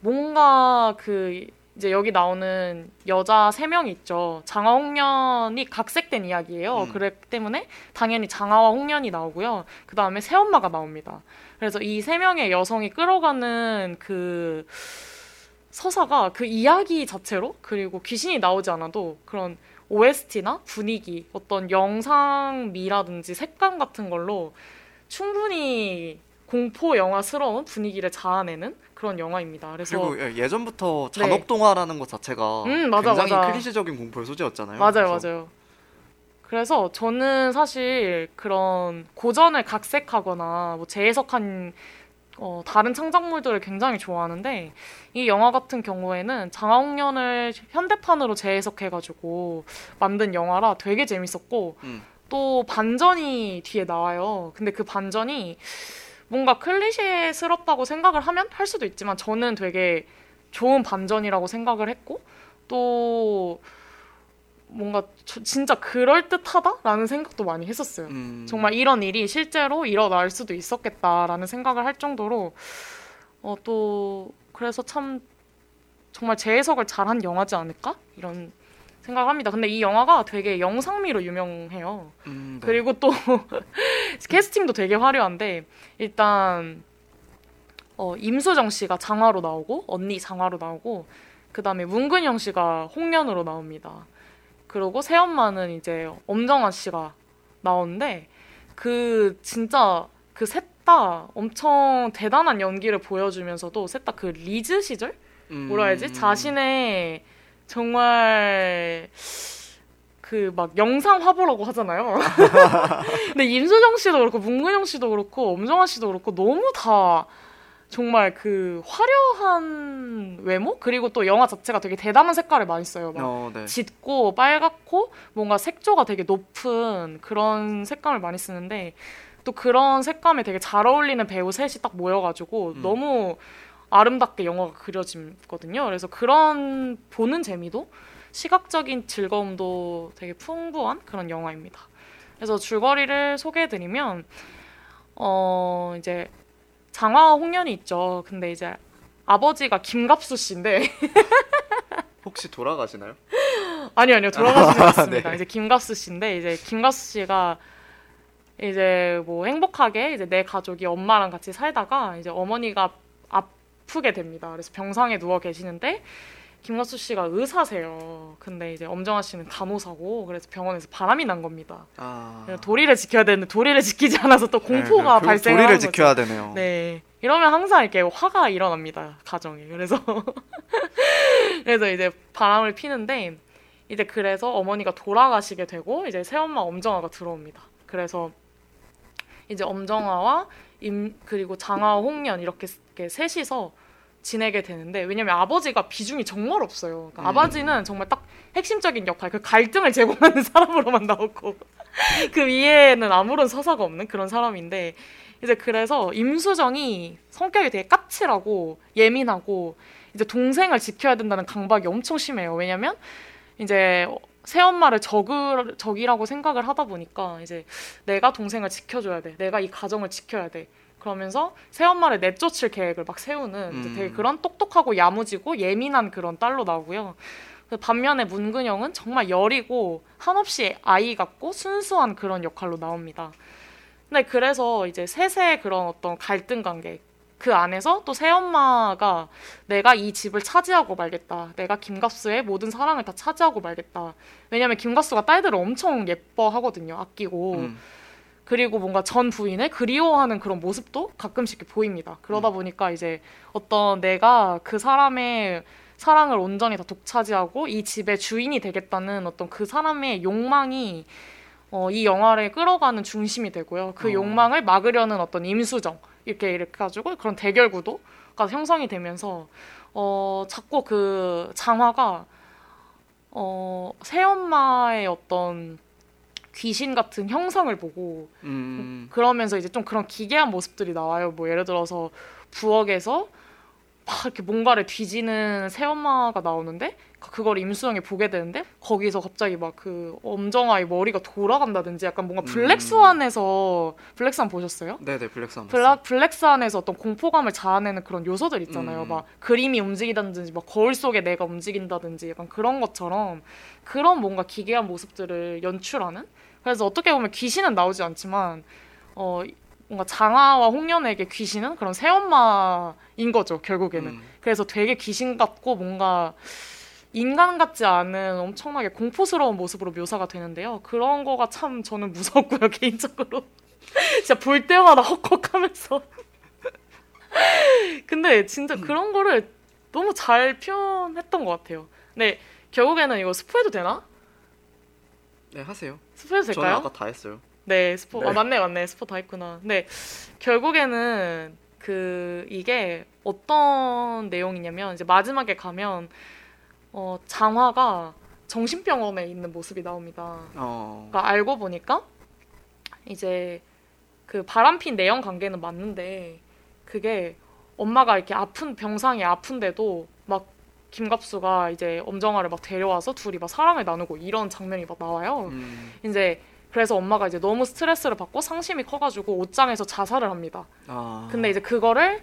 뭔가 그 이제 여기 나오는 여자 세 명이 있죠. 장하 홍련이 각색된 이야기예요. 음. 그렇기 때문에 당연히 장하와 홍련이 나오고요. 그 다음에 새엄마가 나옵니다. 그래서 이 세 명의 여성이 끌어가는 그 서사가 그 이야기 자체로 그리고 귀신이 나오지 않아도 그런 OST나 분위기, 어떤 영상미라든지 색감 같은 걸로 충분히 공포 영화스러운 분위기를 자아내는 그런 영화입니다. 그래서 그리고 예- 예전부터 네. 잔혹 동화라는 것 자체가 음, 맞아, 굉장히 맞아. 클리셰적인 공포의 소재였잖아요. 맞아요, 맞아요. 그래서 저는 사실 그런 고전을 각색하거나 뭐 재해석한 어, 다른 창작물들을 굉장히 좋아하는데 이 영화 같은 경우에는 장하홍련을 현대판으로 재해석해가지고 만든 영화라 되게 재밌었고 음. 또 반전이 뒤에 나와요. 근데 그 반전이 뭔가 클리셰스럽다고 생각을 하면 할 수도 있지만 저는 되게 좋은 반전이라고 생각을 했고 또 뭔가 저- 진짜 그럴 듯하다라는 생각도 많이 했었어요. 음, 정말 이런 일이 실제로 일어날 수도 있었겠다라는 생각을 할 정도로 어 또 그래서 참 정말 재해석을 잘한 영화지 않을까 이런 생각을 합니다. 근데 이 영화가 되게 영상미로 유명해요. 음, 네. 그리고 또 캐스팅도 되게 화려한데 일단 어, 임수정 씨가 장화로 나오고 언니 장화로 나오고 그 다음에 문근영 씨가 홍련으로 나옵니다. 그리고 새엄마는 이제 엄정화 씨가 나오는데 그 진짜 그 셋 다 엄청 대단한 연기를 보여주면서도 셋 다 그 리즈 시절 뭐라 해야지 음. 자신의 정말 그 막 영상 화보라고 하잖아요. 근데 임수정 씨도 그렇고 문근영 씨도 그렇고 엄정화 씨도 그렇고 너무 다 정말 그 화려한 외모 그리고 또 영화 자체가 되게 대담한 색깔을 많이 써요. 막 어, 네. 짙고 빨갛고 뭔가 색조가 되게 높은 그런 색감을 많이 쓰는데 또 그런 색감에 되게 잘 어울리는 배우 셋이 딱 모여가지고 음. 너무 아름답게 영화가 그려지거든요. 그래서 그런 보는 재미도 시각적인 즐거움도 되게 풍부한 그런 영화입니다. 그래서 줄거리를 소개해드리면 어 이제 장화와 홍련이 있죠. 근데 이제 아버지가 김갑수 씨인데 혹시 돌아가시나요? 아니요, 아니요. 돌아가시지 않습니다. 네. 이제 김가수 씨인데 이제 김가수 씨가 이제 뭐 행복하게 이제 내 가족이 엄마랑 같이 살다가 이제 어머니가 아프게 됩니다. 그래서 병상에 누워 계시는데 김가수 씨가 의사세요. 근데 이제 엄정화 씨는 간호사고 그래서 병원에서 바람이 난 겁니다. 아. 도리를 지켜야 되는데 도리를 지키지 않아서 또 공포가 네, 발생을 도리를 하는 거죠. 지켜야 되네요. 네. 이러면 항상 이렇게 화가 일어납니다. 가정에. 그래서 그래서 이제 바람을 피는데 이제 그래서 어머니가 돌아가시게 되고 이제 새엄마 엄정화가 들어옵니다. 그래서 이제 엄정화와 임 그리고 장화 홍련 이렇게, 이렇게 셋이서 지내게 되는데 왜냐면 아버지가 비중이 정말 없어요. 그러니까 음. 아버지는 정말 딱 핵심적인 역할, 그 갈등을 제공하는 사람으로만 나오고 그 위에는 아무런 서사가 없는 그런 사람인데 이제 그래서 임수정이 성격이 되게 까칠하고 예민하고 이제 동생을 지켜야 된다는 강박이 엄청 심해요. 왜냐면 이제 새엄마를 적을, 적이라고 생각을 하다 보니까 이제 내가 동생을 지켜줘야 돼. 내가 이 가정을 지켜야 돼. 그러면서 새엄마를 내쫓을 계획을 막 세우는 음. 되게 그런 똑똑하고 야무지고 예민한 그런 딸로 나오고요. 그 반면에 문근영은 정말 여리고 한없이 아이 같고 순수한 그런 역할로 나옵니다. 근데 그래서 이제 셋의 그런 어떤 갈등 관계 그 안에서 또 새엄마가 내가 이 집을 차지하고 말겠다. 내가 김갑수의 모든 사랑을 다 차지하고 말겠다. 왜냐면 김갑수가 딸들을 엄청 예뻐하거든요. 아끼고. 음. 그리고 뭔가 전 부인을 그리워하는 그런 모습도 가끔씩 보입니다. 그러다 음. 보니까 이제 어떤 내가 그 사람의 사랑을 온전히 다 독차지하고 이 집의 주인이 되겠다는 어떤 그 사람의 욕망이 어, 이 영화를 끌어가는 중심이 되고요. 그 어. 욕망을 막으려는 어떤 임수정 이렇게 이렇게 가지고 그런 대결 구도가 형성이 되면서 어, 자꾸 그 장화가 어, 새엄마의 어떤 귀신 같은 형상을 보고 음. 그러면서 이제 좀 그런 기괴한 모습들이 나와요. 뭐 예를 들어서 부엌에서 막 이렇게 뭔가를 뒤지는 새엄마가 나오는데 그걸 임수영이 보게 되는데 거기서 갑자기 막 그 엄정아의 머리가 돌아간다든지 약간 뭔가 음. 블랙스완에서 블랙스완 보셨어요? 네네 블랙스완. 블랙 블랙스완에서 어떤 공포감을 자아내는 그런 요소들 있잖아요. 음. 막 그림이 움직이다든지 막 거울 속에 내가 움직인다든지 약간 그런 것처럼 그런 뭔가 기괴한 모습들을 연출하는. 그래서 어떻게 보면 귀신은 나오지 않지만 어 뭔가 장하와 홍련에게 귀신은 그런 새엄마인 거죠 결국에는. 음. 그래서 되게 귀신 같고 뭔가 인간 같지 않은 엄청나게 공포스러운 모습으로 묘사가 되는데요. 그런 거가 참 저는 무섭고요 개인적으로. 진짜 볼 때마다 헉헉하면서. 근데 진짜 그런 거를 너무 잘 표현했던 것 같아요. 근데 결국에는 이거 스포해도 되나? 네 하세요. 스포해도 저는 될까요? 아까 다 했어요. 네, 스포. 네. 아, 맞네, 맞네. 스포 다 했구나. 근데 결국에는 그 이게 어떤 내용이냐면 이제 마지막에 가면 어 장화가 정신병원에 있는 모습이 나옵니다. 어. 그러니까 알고 보니까 이제 그 바람핀 내연 관계는 맞는데 그게 엄마가 이렇게 아픈 병상에 아픈데도 막 김갑수가 이제 엄정화를 막 데려와서 둘이 막 사랑을 나누고 이런 장면이 막 나와요. 음. 이제 그래서 엄마가 이제 너무 스트레스를 받고 상심이 커가지고 옷장에서 자살을 합니다. 아. 근데 이제 그거를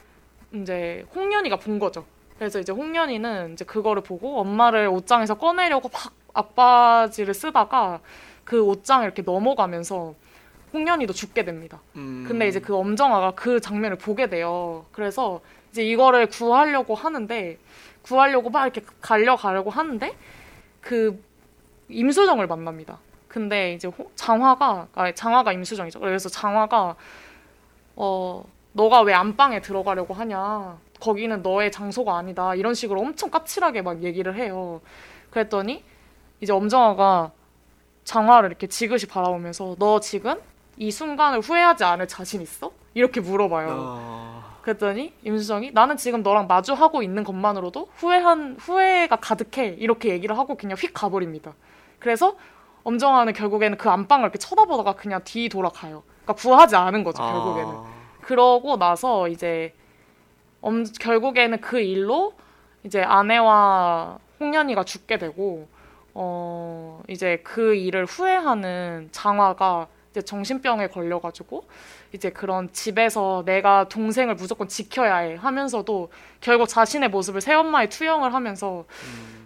이제 홍련이가 본 거죠. 그래서 이제 홍련이는 이제 그거를 보고 엄마를 옷장에서 꺼내려고 막 앞바지를 쓰다가 그 옷장에 이렇게 넘어가면서 홍련이도 죽게 됩니다. 음. 근데 이제 그 엄정화가 그 장면을 보게 돼요. 그래서 이제 이거를 구하려고 하는데 구하려고 막 이렇게 가려가려고 하는데 그 임수정을 만납니다. 근데 이제 호- 장화가 아 장화가 임수정이죠. 그래서 장화가 어 너가 왜 안방에 들어가려고 하냐? 거기는 너의 장소가 아니다. 이런 식으로 엄청 까칠하게 막 얘기를 해요. 그랬더니 이제 엄정화가 장화를 이렇게 지그시 바라보면서 너 지금 이 순간을 후회하지 않을 자신 있어? 이렇게 물어봐요. 아, 그랬더니 임수정이 나는 지금 너랑 마주하고 있는 것만으로도 후회한 후회가 가득해 이렇게 얘기를 하고 그냥 휙 가버립니다. 그래서 엄정화는 결국에는 그 안방을 이렇게 쳐다보다가 그냥 뒤 돌아가요. 그러니까 구하지 않은 거죠 결국에는. 아, 그러고 나서 이제 엄, 결국에는 그 일로 이제 아내와 홍련이가 죽게 되고 어 이제 그 일을 후회하는 장화가 이제 정신병에 걸려가지고 이제 그런 집에서 내가 동생을 무조건 지켜야 해 하면서도 결국 자신의 모습을 새엄마에 투영을 하면서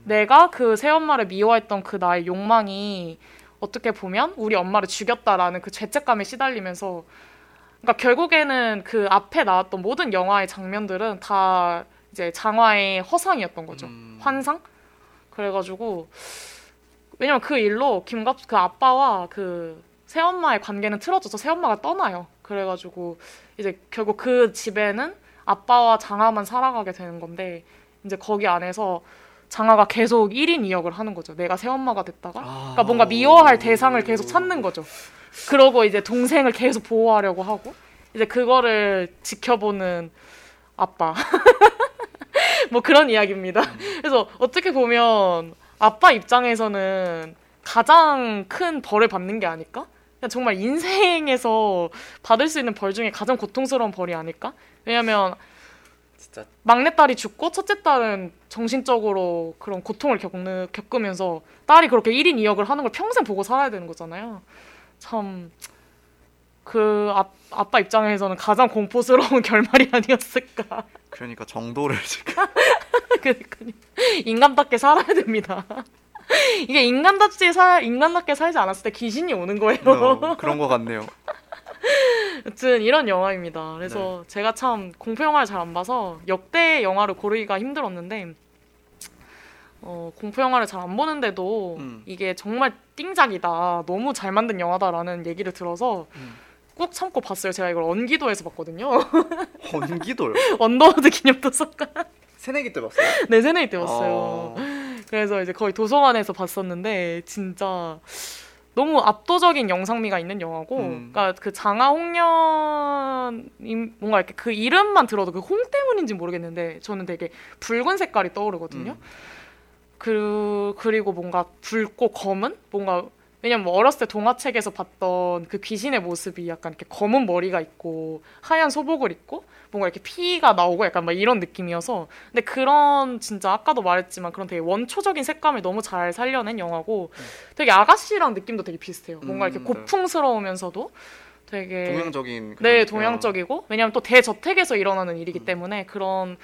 내가 그 새엄마를 미워했던 그 나의 욕망이 어떻게 보면 우리 엄마를 죽였다라는 그 죄책감에 시달리면서 그러니까 결국에는 그 앞에 나왔던 모든 영화의 장면들은 다 이제 장화의 허상이었던 거죠. 음. 환상? 그래가지고 왜냐면 그 일로 김갑 그 아빠와 그 새엄마의 관계는 틀어져서 새엄마가 떠나요. 그래가지고 이제 결국 그 집에는 아빠와 장화만 살아가게 되는 건데 이제 거기 안에서 장화가 계속 1인 2역을 하는 거죠. 내가 새엄마가 됐다가 아. 그러니까 뭔가 미워할 대상을 계속 찾는 거죠. 그러고 이제 동생을 계속 보호하려고 하고 이제 그거를 지켜보는 아빠. 뭐 그런 이야기입니다. 그래서 어떻게 보면 아빠 입장에서는 가장 큰 벌을 받는 게 아닐까? 그냥 정말 인생에서 받을 수 있는 벌 중에 가장 고통스러운 벌이 아닐까? 왜냐면 진짜 막내딸이 죽고 첫째 딸은 정신적으로 그런 고통을 겪는, 겪으면서 딸이 그렇게 1인 2역을 하는 걸 평생 보고 살아야 되는 거잖아요. 참, 그 아, 아빠 입장에서는 가장 공포스러운 결말이 아니었을까. 그러니까 정도를 지금. 인간답게 살아야 됩니다. 이게 인간답게 살 인간답게 살지 않았을 때 귀신이 오는 거예요. 어, 그런 것 같네요. 여튼 이런 영화입니다. 그래서 제가 참 공포 영화를 잘 안 봐서 역대 영화를 고르기가 힘들었는데 어, 공포 영화를 잘 안 보는데도 음. 이게 정말 띵작이다. 너무 잘 만든 영화다라는 얘기를 들어서 음. 꾹 참고 봤어요. 제가 이걸 언기도에서 봤거든요. 언기도요. 언더우드 기념도서관 새내기 때 봤어요? 네 새내기 때 봤어요. 어, 그래서 이제 거의 도서관에서 봤었는데 진짜 너무 압도적인 영상미가 있는 영화고, 음. 그러니까 그 장화홍련 뭔가 이렇게 그 이름만 들어도 그 홍 때문인지 모르겠는데 저는 되게 붉은 색깔이 떠오르거든요. 음. 그 그리고 뭔가 붉고 검은? 뭔가 왜냐면 뭐 어렸을 때 동화책에서 봤던 그 귀신의 모습이 약간 이렇게 검은 머리가 있고 하얀 소복을 입고 뭔가 이렇게 피가 나오고 약간 막 이런 느낌이어서. 근데 그런 진짜 아까도 말했지만 그런 되게 원초적인 색감을 너무 잘 살려낸 영화고 되게 아가씨랑 느낌도 되게 비슷해요. 뭔가 이렇게 음, 네. 고풍스러우면서도 되게 동양적인 네, 동양적이고. 왜냐면 또 대저택에서 일어나는 일이기 때문에 그런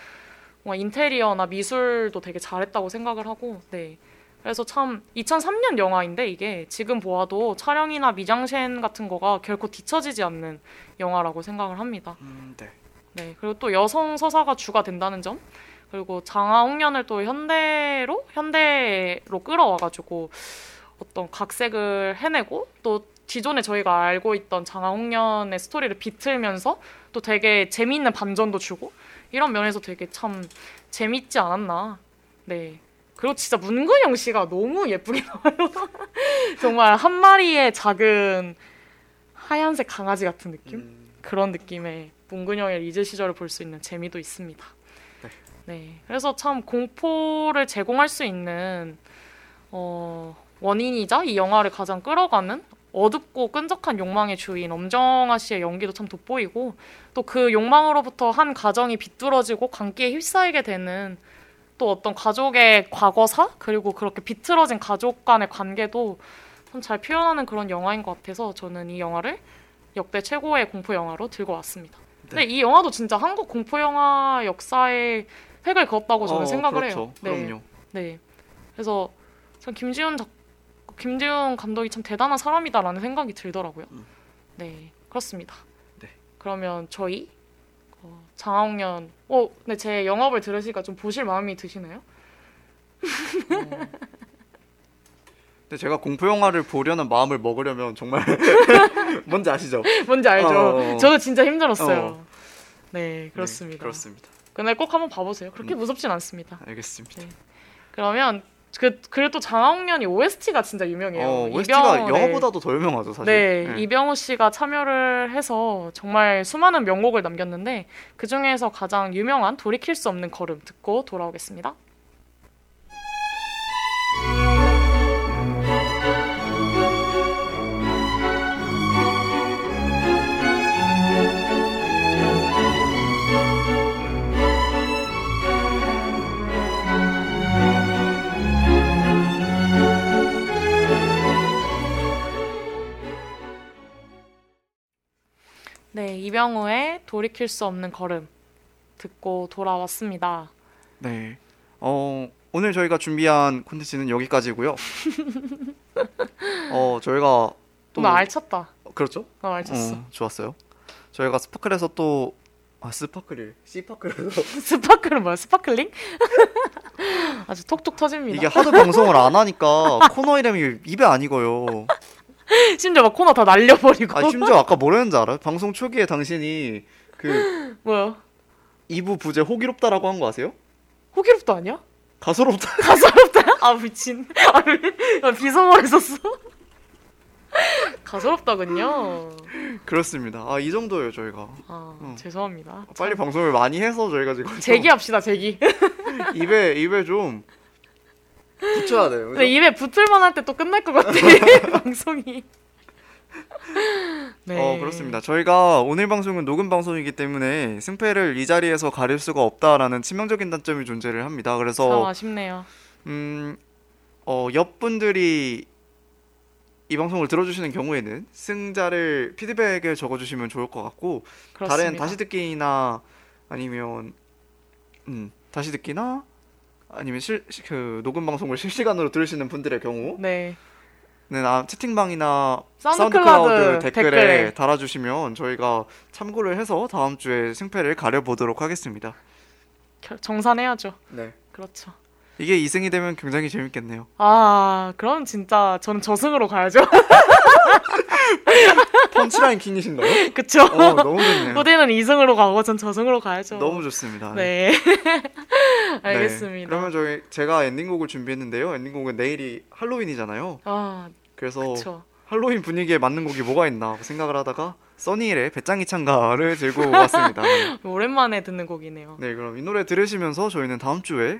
뭔가 인테리어나 미술도 되게 잘했다고 생각을 하고 네. 그래서 참 2003년 영화인데 이게 지금 보아도 촬영이나 미장센 같은 거가 결코 뒤처지지 않는 영화라고 생각을 합니다. 음, 네. 네. 그리고 또 여성 서사가 주가 된다는 점. 그리고 장하홍련을 또 현대로 현대로 끌어와가지고 어떤 각색을 해내고 또 기존에 저희가 알고 있던 장하홍련의 스토리를 비틀면서 또 되게 재미있는 반전도 주고 이런 면에서 되게 참 재밌지 않았나. 네. 그리고 진짜 문근영 씨가 너무 예쁘게 나와요. 정말 한 마리의 작은 하얀색 강아지 같은 느낌? 음, 그런 느낌의 문근영의 리즈 시절을 볼 수 있는 재미도 있습니다. 네. 그래서 참 공포를 제공할 수 있는 어, 원인이자 이 영화를 가장 끌어가는 어둡고 끈적한 욕망의 주인 엄정화 씨의 연기도 참 돋보이고 또 그 욕망으로부터 한 가정이 비뚤어지고 광기에 휩싸이게 되는 또 어떤 가족의 과거사 그리고 그렇게 비틀어진 가족 간의 관계도 참 잘 표현하는 그런 영화인 것 같아서 저는 이 영화를 역대 최고의 공포 영화로 들고 왔습니다. 근데 이 영화도 진짜 한국 공포 영화 역사에 획을 그었다고 저는 어, 생각을 그렇죠. 해요. 네. 그럼요. 네. 그래서 참 김지훈 작 김지훈 감독이 참 대단한 사람이다라는 생각이 들더라고요. 음. 네, 그렇습니다. 네. 그러면 저희 어, 장하홍련, 어, 근데 제 영업을 들으시니까 좀 보실 마음이 드시나요? 근데 제가 공포 영화를 보려는 마음을 먹으려면 정말 뭔지 아시죠? 뭔지 알죠? 어, 어. 저도 진짜 힘들었어요. 어. 네, 그렇습니다. 네, 그렇습니다. 근데 꼭 한번 봐보세요. 그렇게 무섭진 않습니다. 알겠습니다. 네. 그러면 그 그래도 장학년이 OST가 진짜 유명해요. 어, OST가 이병- 네. 영화보다도 더 유명하죠, 사실. 네, 이병우 씨가 참여를 해서 정말 수많은 명곡을 남겼는데 그 중에서 가장 유명한 돌이킬 수 없는 걸음 듣고 돌아오겠습니다. 네, 이병우의 돌이킬 수 없는 걸음 듣고 돌아왔습니다. 네. 어, 오늘 저희가 준비한 콘텐츠는 여기까지고요. 어, 저희가 또 나 알찼다. 그렇죠? 나 알찼어. 어, 좋았어요. 저희가 스파클에서 또 아, 스파클이 씨파클에서 sparkle은 뭐야? sparkling? 아주 톡톡 터집니다. 이게 하도 방송을 안 하니까 코너 이름이 입에 안 익어요. 심지어 막 코너 다 날려버리고. 아, 심지어 아까 뭐라는지 알아 요? 방송 초기에 당신이 그 뭐야? 2부 부제 호기롭다라고 한 거 아세요? 호기롭다 아니야? 가소롭다. 가소롭다? 아 미친. 아, 왜- 아 비속어를 썼어? 가소롭다군요. 그렇습니다. 아, 이 정도예요, 저희가. 아 응. 죄송합니다. 빨리 방송을 많이 해서 저희가 지금 좀 제기합시다 제기. 입에 입에 좀 붙여야 돼요. 근데 입에 붙을만 할 때 또 끝날 것 같아 방송이. 네. 어 그렇습니다. 저희가 오늘 방송은 녹음 방송이기 때문에 승패를 이 자리에서 가릴 수가 없다라는 치명적인 단점이 존재를 합니다. 참 그래서 아쉽네요. 음어 옆 분들이 이 방송을 들어주시는 경우에는 승자를 피드백에 적어주시면 좋을 것 같고 그렇습니다. 다른 다시 듣기나 아니면 음 다시 듣기나 아니면 실 그 녹음 방송을 실시간으로 들으시는 분들의 경우 네. 네, 나 채팅방이나 사운드클라우드 댓글에, 댓글에. 달아주시면 저희가 참고를 해서 다음 주에 승패를 가려보도록 하겠습니다. 결- 정산해야죠. 네. 그렇죠. 이게 2승이 되면 굉장히 재밌겠네요. 아, 그럼 진짜 저는 저승으로 가야죠. 펀치라인 킹이신가요? 그쵸? 어, 너무 좋네요. 후대는 2승으로 가고 전 저승으로 가야죠. 너무 좋습니다. 네. 네. 알겠습니다. 그러면 저희 제가 엔딩곡을 준비했는데요. 엔딩곡은 내일이 할로윈이잖아요. 아, 그래서 그쵸. 할로윈 분위기에 맞는 곡이 뭐가 있나 생각을 하다가 써니일의 배짱이 찬가를 들고 왔습니다. 오랜만에 듣는 곡이네요. 네, 그럼 이 노래 들으시면서 저희는 다음 주에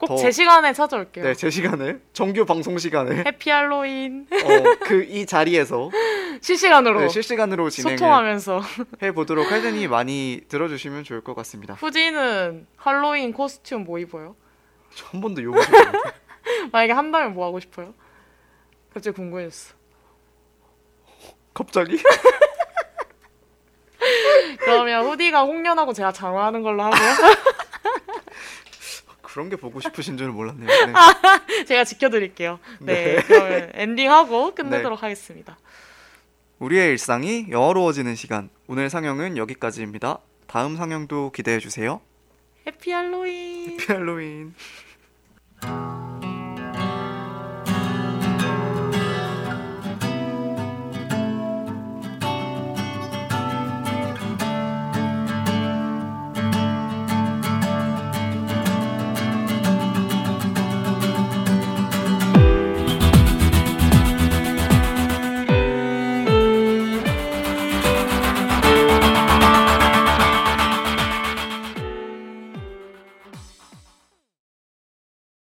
꼭 더- 제 시간에 찾아올게요. 네, 제 시간에 정규 방송 시간에 해피 할로윈 어, 그 이 자리에서 실시간으로 네, 실시간으로 소통하면서 해 보도록 할 테니 많이 들어주시면 좋을 것 같습니다. 후지는 할로윈 코스튬 뭐 입어요? 저한 번도 요구. 만약에 한다면 뭐 하고 싶어요? 갑자기 궁금해졌어. 갑자기? 그러면 후디가 홍련하고 제가 장화하는 걸로 하고요. 그런 게 보고 싶으신 줄은 몰랐네요. 네. 제가 지켜드릴게요. 네, 네. 그러면 엔딩하고 끝내도록 하겠습니다. 우리의 일상이 영어로워지는 시간. 오늘 상영은 여기까지입니다. 다음 상영도 기대해 주세요. 해피 할로윈. 해피 할로윈.